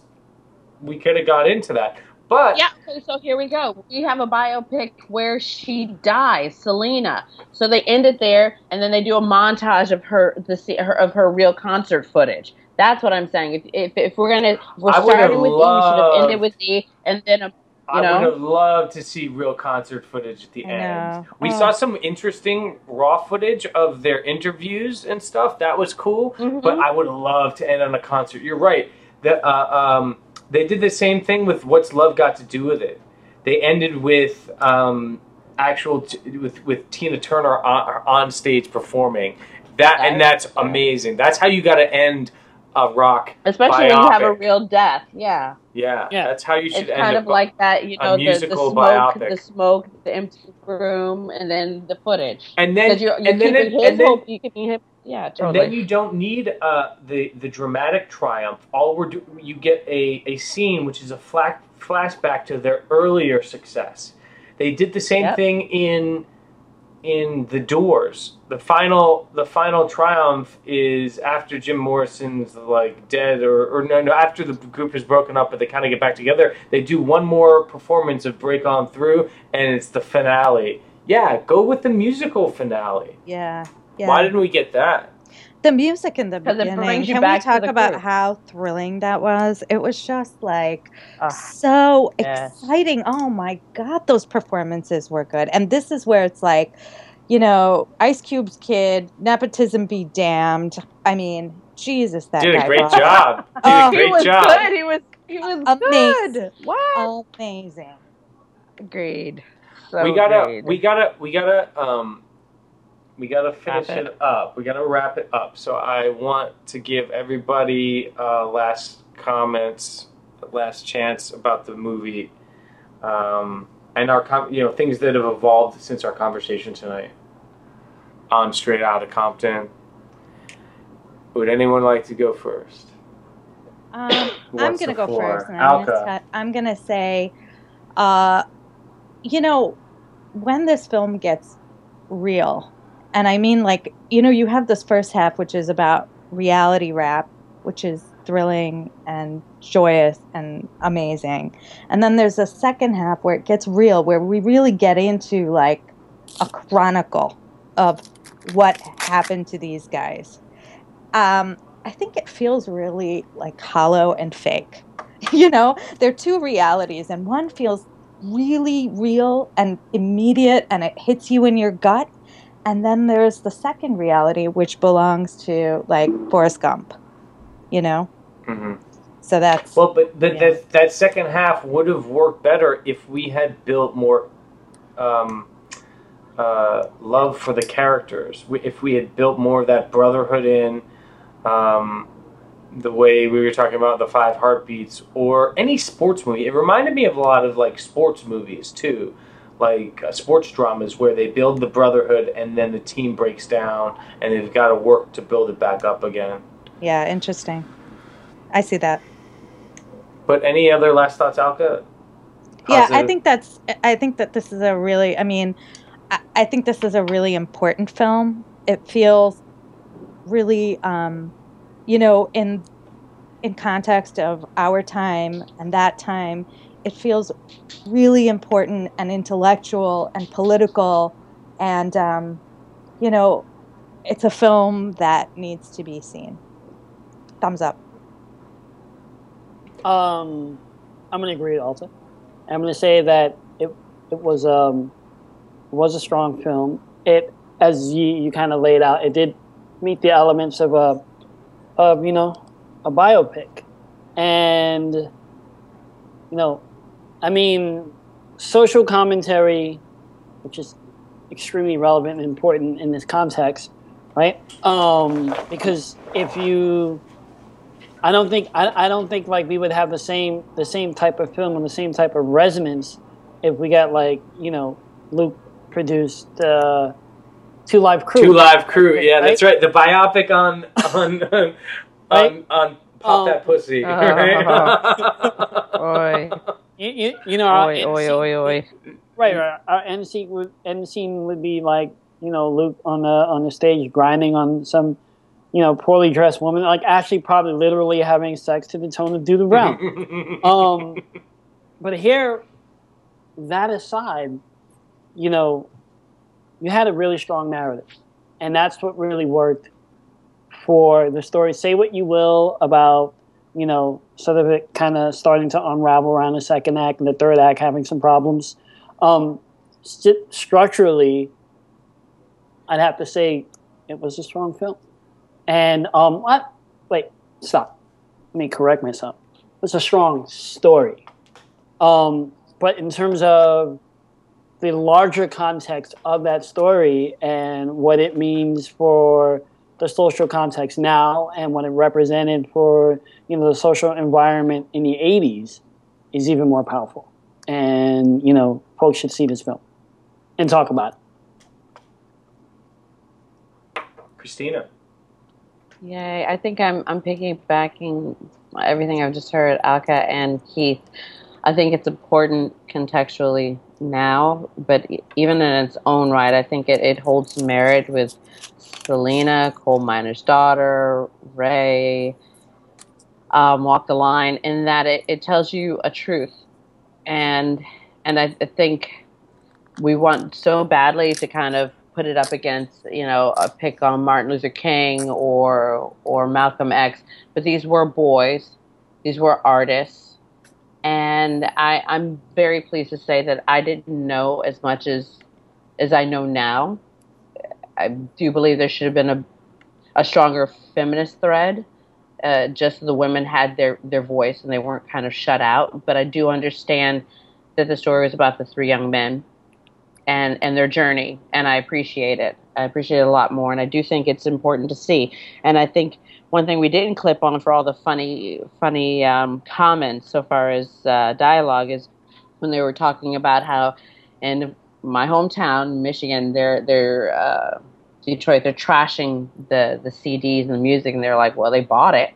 we could have got into that but Yeah, so here we go. We have a biopic where she dies, Selena. So they end it there, and then they do a montage of her the se- of her real concert footage. That's what I'm saying. If if, if we're gonna if we're I starting with E, we should have loved- ended with E, and then a, you I know. would have loved to see real concert footage at the I end. know. We Oh. saw some interesting raw footage of their interviews and stuff. That was cool. Mhm. But I would love to end on a concert. You're right. The, uh, um, they did the same thing with What's Love Got to Do with It. They ended with um, actual t- with with Tina Turner on, on stage performing. That and that's amazing. That's how you got to end a rock. Especially when you have a real death, yeah. Yeah, yeah. that's how you should It's end kind a of like that, you a know, the, the smoke, biopic. the smoke, the empty room, and then the footage. And then- you're, you're and then keeping it- his and then- hope, you keeping him, yeah, And totally. then you don't need uh, the the dramatic triumph. All we're do- you get a, a scene which is a flash flashback to their earlier success. They did the same Yep. thing in in the Doors. The final the final triumph is after Jim Morrison's like dead or, or no no after the group is broken up but they kind of get back together. They do one more performance of Break On Through and it's the finale. Yeah, go with the musical finale. Yeah. Yeah. Why didn't we get that? the music in the it beginning. brings Can we talk about group. how thrilling that was? It was just like Ah, so yes. exciting. Oh my god, those performances were good. And this is where it's like, you know, Ice Cube's kid, nepotism be damned. I mean, Jesus, that Did a great brought it. job. [LAUGHS] Did Oh, a he was job. good. He was he was Amazing. good. What? Amazing. Agreed. So we gotta, agreed. we gotta, we gotta, um, we gotta finish it. it up. We gotta wrap it up. So I want to give everybody uh, last comments, last chance about the movie, um, and our, com- you know, things that have evolved since our conversation tonight. On Straight Outta Compton. Would anyone like to go first? Um, [COUGHS] I'm gonna go floor? first, and I'm gonna, t- I'm gonna say, uh, you know, when this film gets real, and I mean like, you know, you have this first half which is about reality rap, which is thrilling and joyous and amazing. And then there's a second half where it gets real, where we really get into like a chronicle of what happened to these guys. Um, I think it feels really like hollow and fake. [LAUGHS] you know, there are two realities, and one feels really real and immediate and it hits you in your gut. And then there's the second reality, which belongs to like Forrest Gump, you know? Mm-hmm. So that's. Well, but the, that, that second half would have worked better if we had built more um, uh, love for the characters. We- If we had built more of that brotherhood in, um, the way we were talking about the five heartbeats, or any sports movie. It reminded me of a lot of like sports movies too, like uh, sports dramas where they build the brotherhood and then the team breaks down and they've got to work to build it back up again. Yeah, interesting. I see that. But any other last thoughts, Alka? yeah i think that's i think that this is a really i mean i, I think this is a really important film it feels really um you know in in context of our time and that time it feels really important and intellectual and political and um you know it's a film that needs to be seen thumbs up Um, I'm gonna agree with Alka. I'm gonna say that it it was um it was a strong film. It as you, you kind of laid out, it did meet the elements of a of you know a biopic, and you know, I mean, social commentary, which is extremely relevant and important in this context, right? Um, because if you I don't think I, I don't think like we would have the same the same type of film and the same type of resonance if we got like you know Luke produced uh, Two Live Crew. Two Live Crew, yeah, that's right. The biopic on [LAUGHS] on on on, on Pop Um, That Pussy. [LAUGHS] Oi. You, you, you know, our Oi, end oi, oi, oi. Right, right. Our end scene would end scene would be like you know Luke on the on the stage grinding on some you know poorly dressed woman, like actually probably literally having sex to the tone of Do the Brown. [LAUGHS] um, but here, that aside, you know, you had a really strong narrative, and that's what really worked for the story. Say what you will about, you know, sort of it kind of starting to unravel around the second act and the third act having some problems. Um, st- structurally, I'd have to say it was a strong film. And um, what? Wait, stop. Let me correct myself. It's a strong story. Um, but in terms of the larger context of that story and what it means for the social context now and what it represented for you know the social environment in the 80s is even more powerful and you know folks should see this film and talk about it Kristina. Yay! I think I'm I'm piggybacking everything I've just heard, Alka and Keith. I think it's important contextually now, but even in its own right, I think it, it holds merit with Selena, coal miner's daughter, Ray, um, Walk the Line, in that it, it tells you a truth, and and I, I think we want so badly to kind of put it up against you know a pick on Martin Luther King or or Malcolm X, but these were boys, these were artists, and I I'm very pleased to say that I didn't know as much as as I know now. I do believe there should have been a a stronger feminist thread. Uh, just so the women had their their voice and they weren't kind of shut out. But I do understand that the story was about the three young men and and their journey and i appreciate it. I appreciate it a lot more and i do think it's important to see. And i think one thing we didn't clip on for all the funny funny um, comments so far as uh, dialogue is when they were talking about how in my hometown michigan they're they're uh, detroit they're trashing the the cds and the music and they're like well they bought it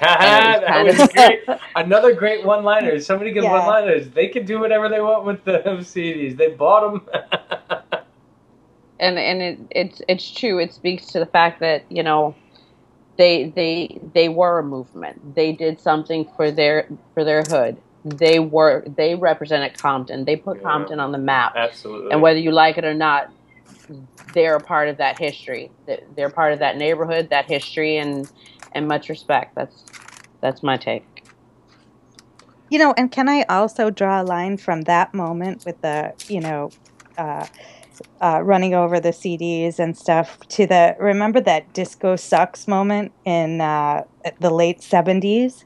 [LAUGHS] that was great. [LAUGHS] Another great one-liner. Somebody good Yeah. one-liners. They can do whatever they want with the CDs. They bought them. and and it, it's it's true. It speaks to the fact that you know they they they were a movement. They did something for their for their hood. They were they represented Compton. They put Yeah. Compton on the map. Absolutely. And whether you like it or not, they're a part of that history. They- They're part of that neighborhood, that history, and and much respect. That's that's my take. You know, and can I also draw a line from that moment with the, you know, uh, uh, running over the CDs and stuff to the remember that disco sucks moment in uh, the late 70s?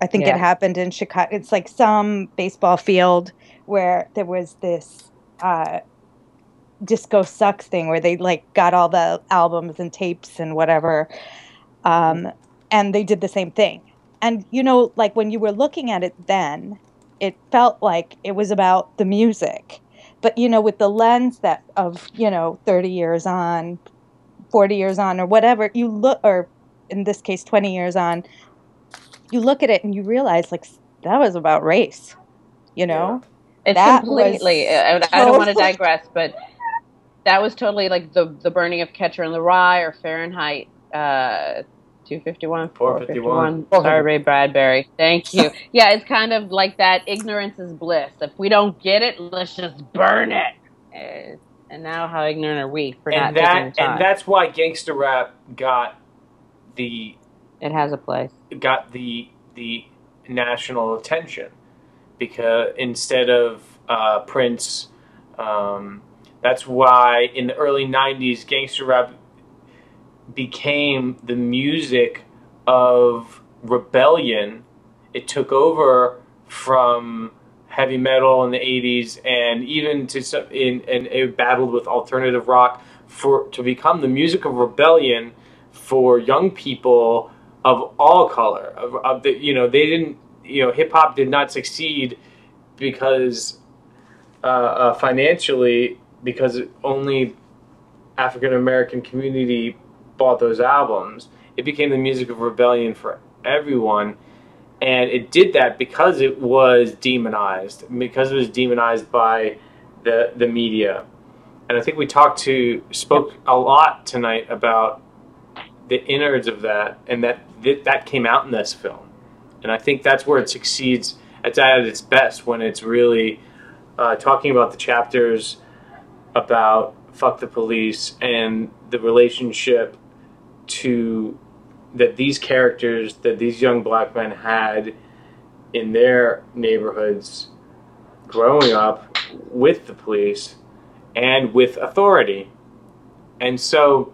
I think Yeah. it happened in Chicago. It's like some baseball field where there was this uh, disco sucks thing where they like got all the albums and tapes and whatever. Um, and they did the same thing. And you know, like when you were looking at it then, it felt like it was about the music. But you know, with the lens that of, you know, 30 years on, 40 years on or whatever, you look or in this case 20 years on, you look at it and you realize like that was about race. You know? It's That completely. I, I don't want to [LAUGHS] digress, but that was totally like the the burning of Catcher in the Rye or Fahrenheit uh, 251, 451. 451. Sorry, Ray Bradbury. Thank you. [LAUGHS] Yeah, it's kind of like that. Ignorance is bliss. If we don't get it, let's just burn it. Uh, and now, how ignorant are we for and not taking that the time? and that's why gangster rap got the it has a place. got the the national attention because instead of uh, Prince, um, that's why in the early '90s, gangster rap became the music of rebellion. It took over from heavy metal in the '80s, and even to some, in and it battled with alternative rock for to become the music of rebellion for young people of all color. Of, of the, you know, they didn't. You know, hip hop did not succeed because uh, uh, financially because only African American community bought those albums. It became the music of rebellion for everyone, and it did that because it was demonized, because it was demonized by the the media. And I think we talked to spoke a lot tonight about the innards of that, and that that, that came out in this film. And I think that's where it succeeds. It's at its best when it's really uh, talking about the chapters about fuck the police and the relationship to that these characters that these young black men had in their neighborhoods growing up with the police and with authority and so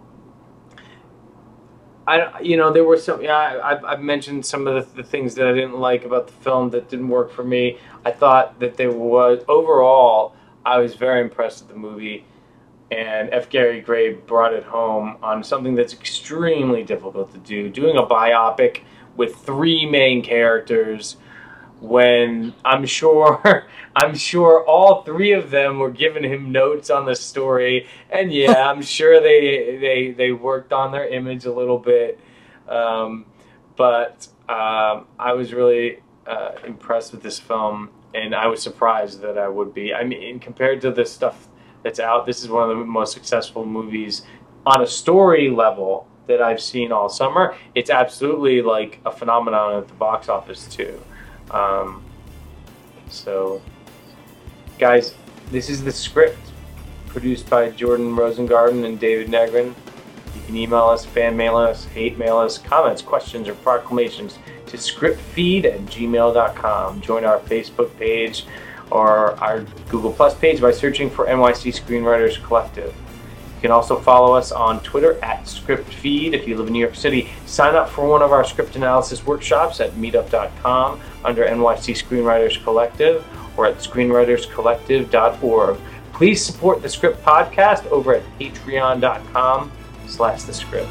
I, you know, there were some. Yeah, I, I've, I've mentioned some of the, the things that I didn't like about the film that didn't work for me. I thought that there was overall, I was very impressed with the movie, and F. Gary Gray brought it home on something that's extremely difficult to do. Doing a biopic with three main characters, when I'm sure, [LAUGHS] I'm sure all three of them were giving him notes on the story, and yeah, [LAUGHS] I'm sure they they they worked on their image a little bit, um, but um, I was really uh, impressed with this film, and I was surprised that I would be. I mean, compared to the stuff that's out, this is one of the most successful movies on a story level that I've seen all summer. It's absolutely like a phenomenon at the box office too. Um, so, guys, this is the script produced by Jordan Rosengarten and David Negrin. You can email us, fan mail us, hate mail us, comments, questions, or proclamations to scriptfeed at gmail.com. Join our Facebook page or our Google Plus page by searching for NYC Screenwriters Collective. You can also follow us on Twitter at ScriptFeed if you live in New York City. Sign up for one of our script analysis workshops at meetup.com under NYC Screenwriters Collective or at screenwriterscollective.org. Please support the Script Podcast over at patreon.com slash the script.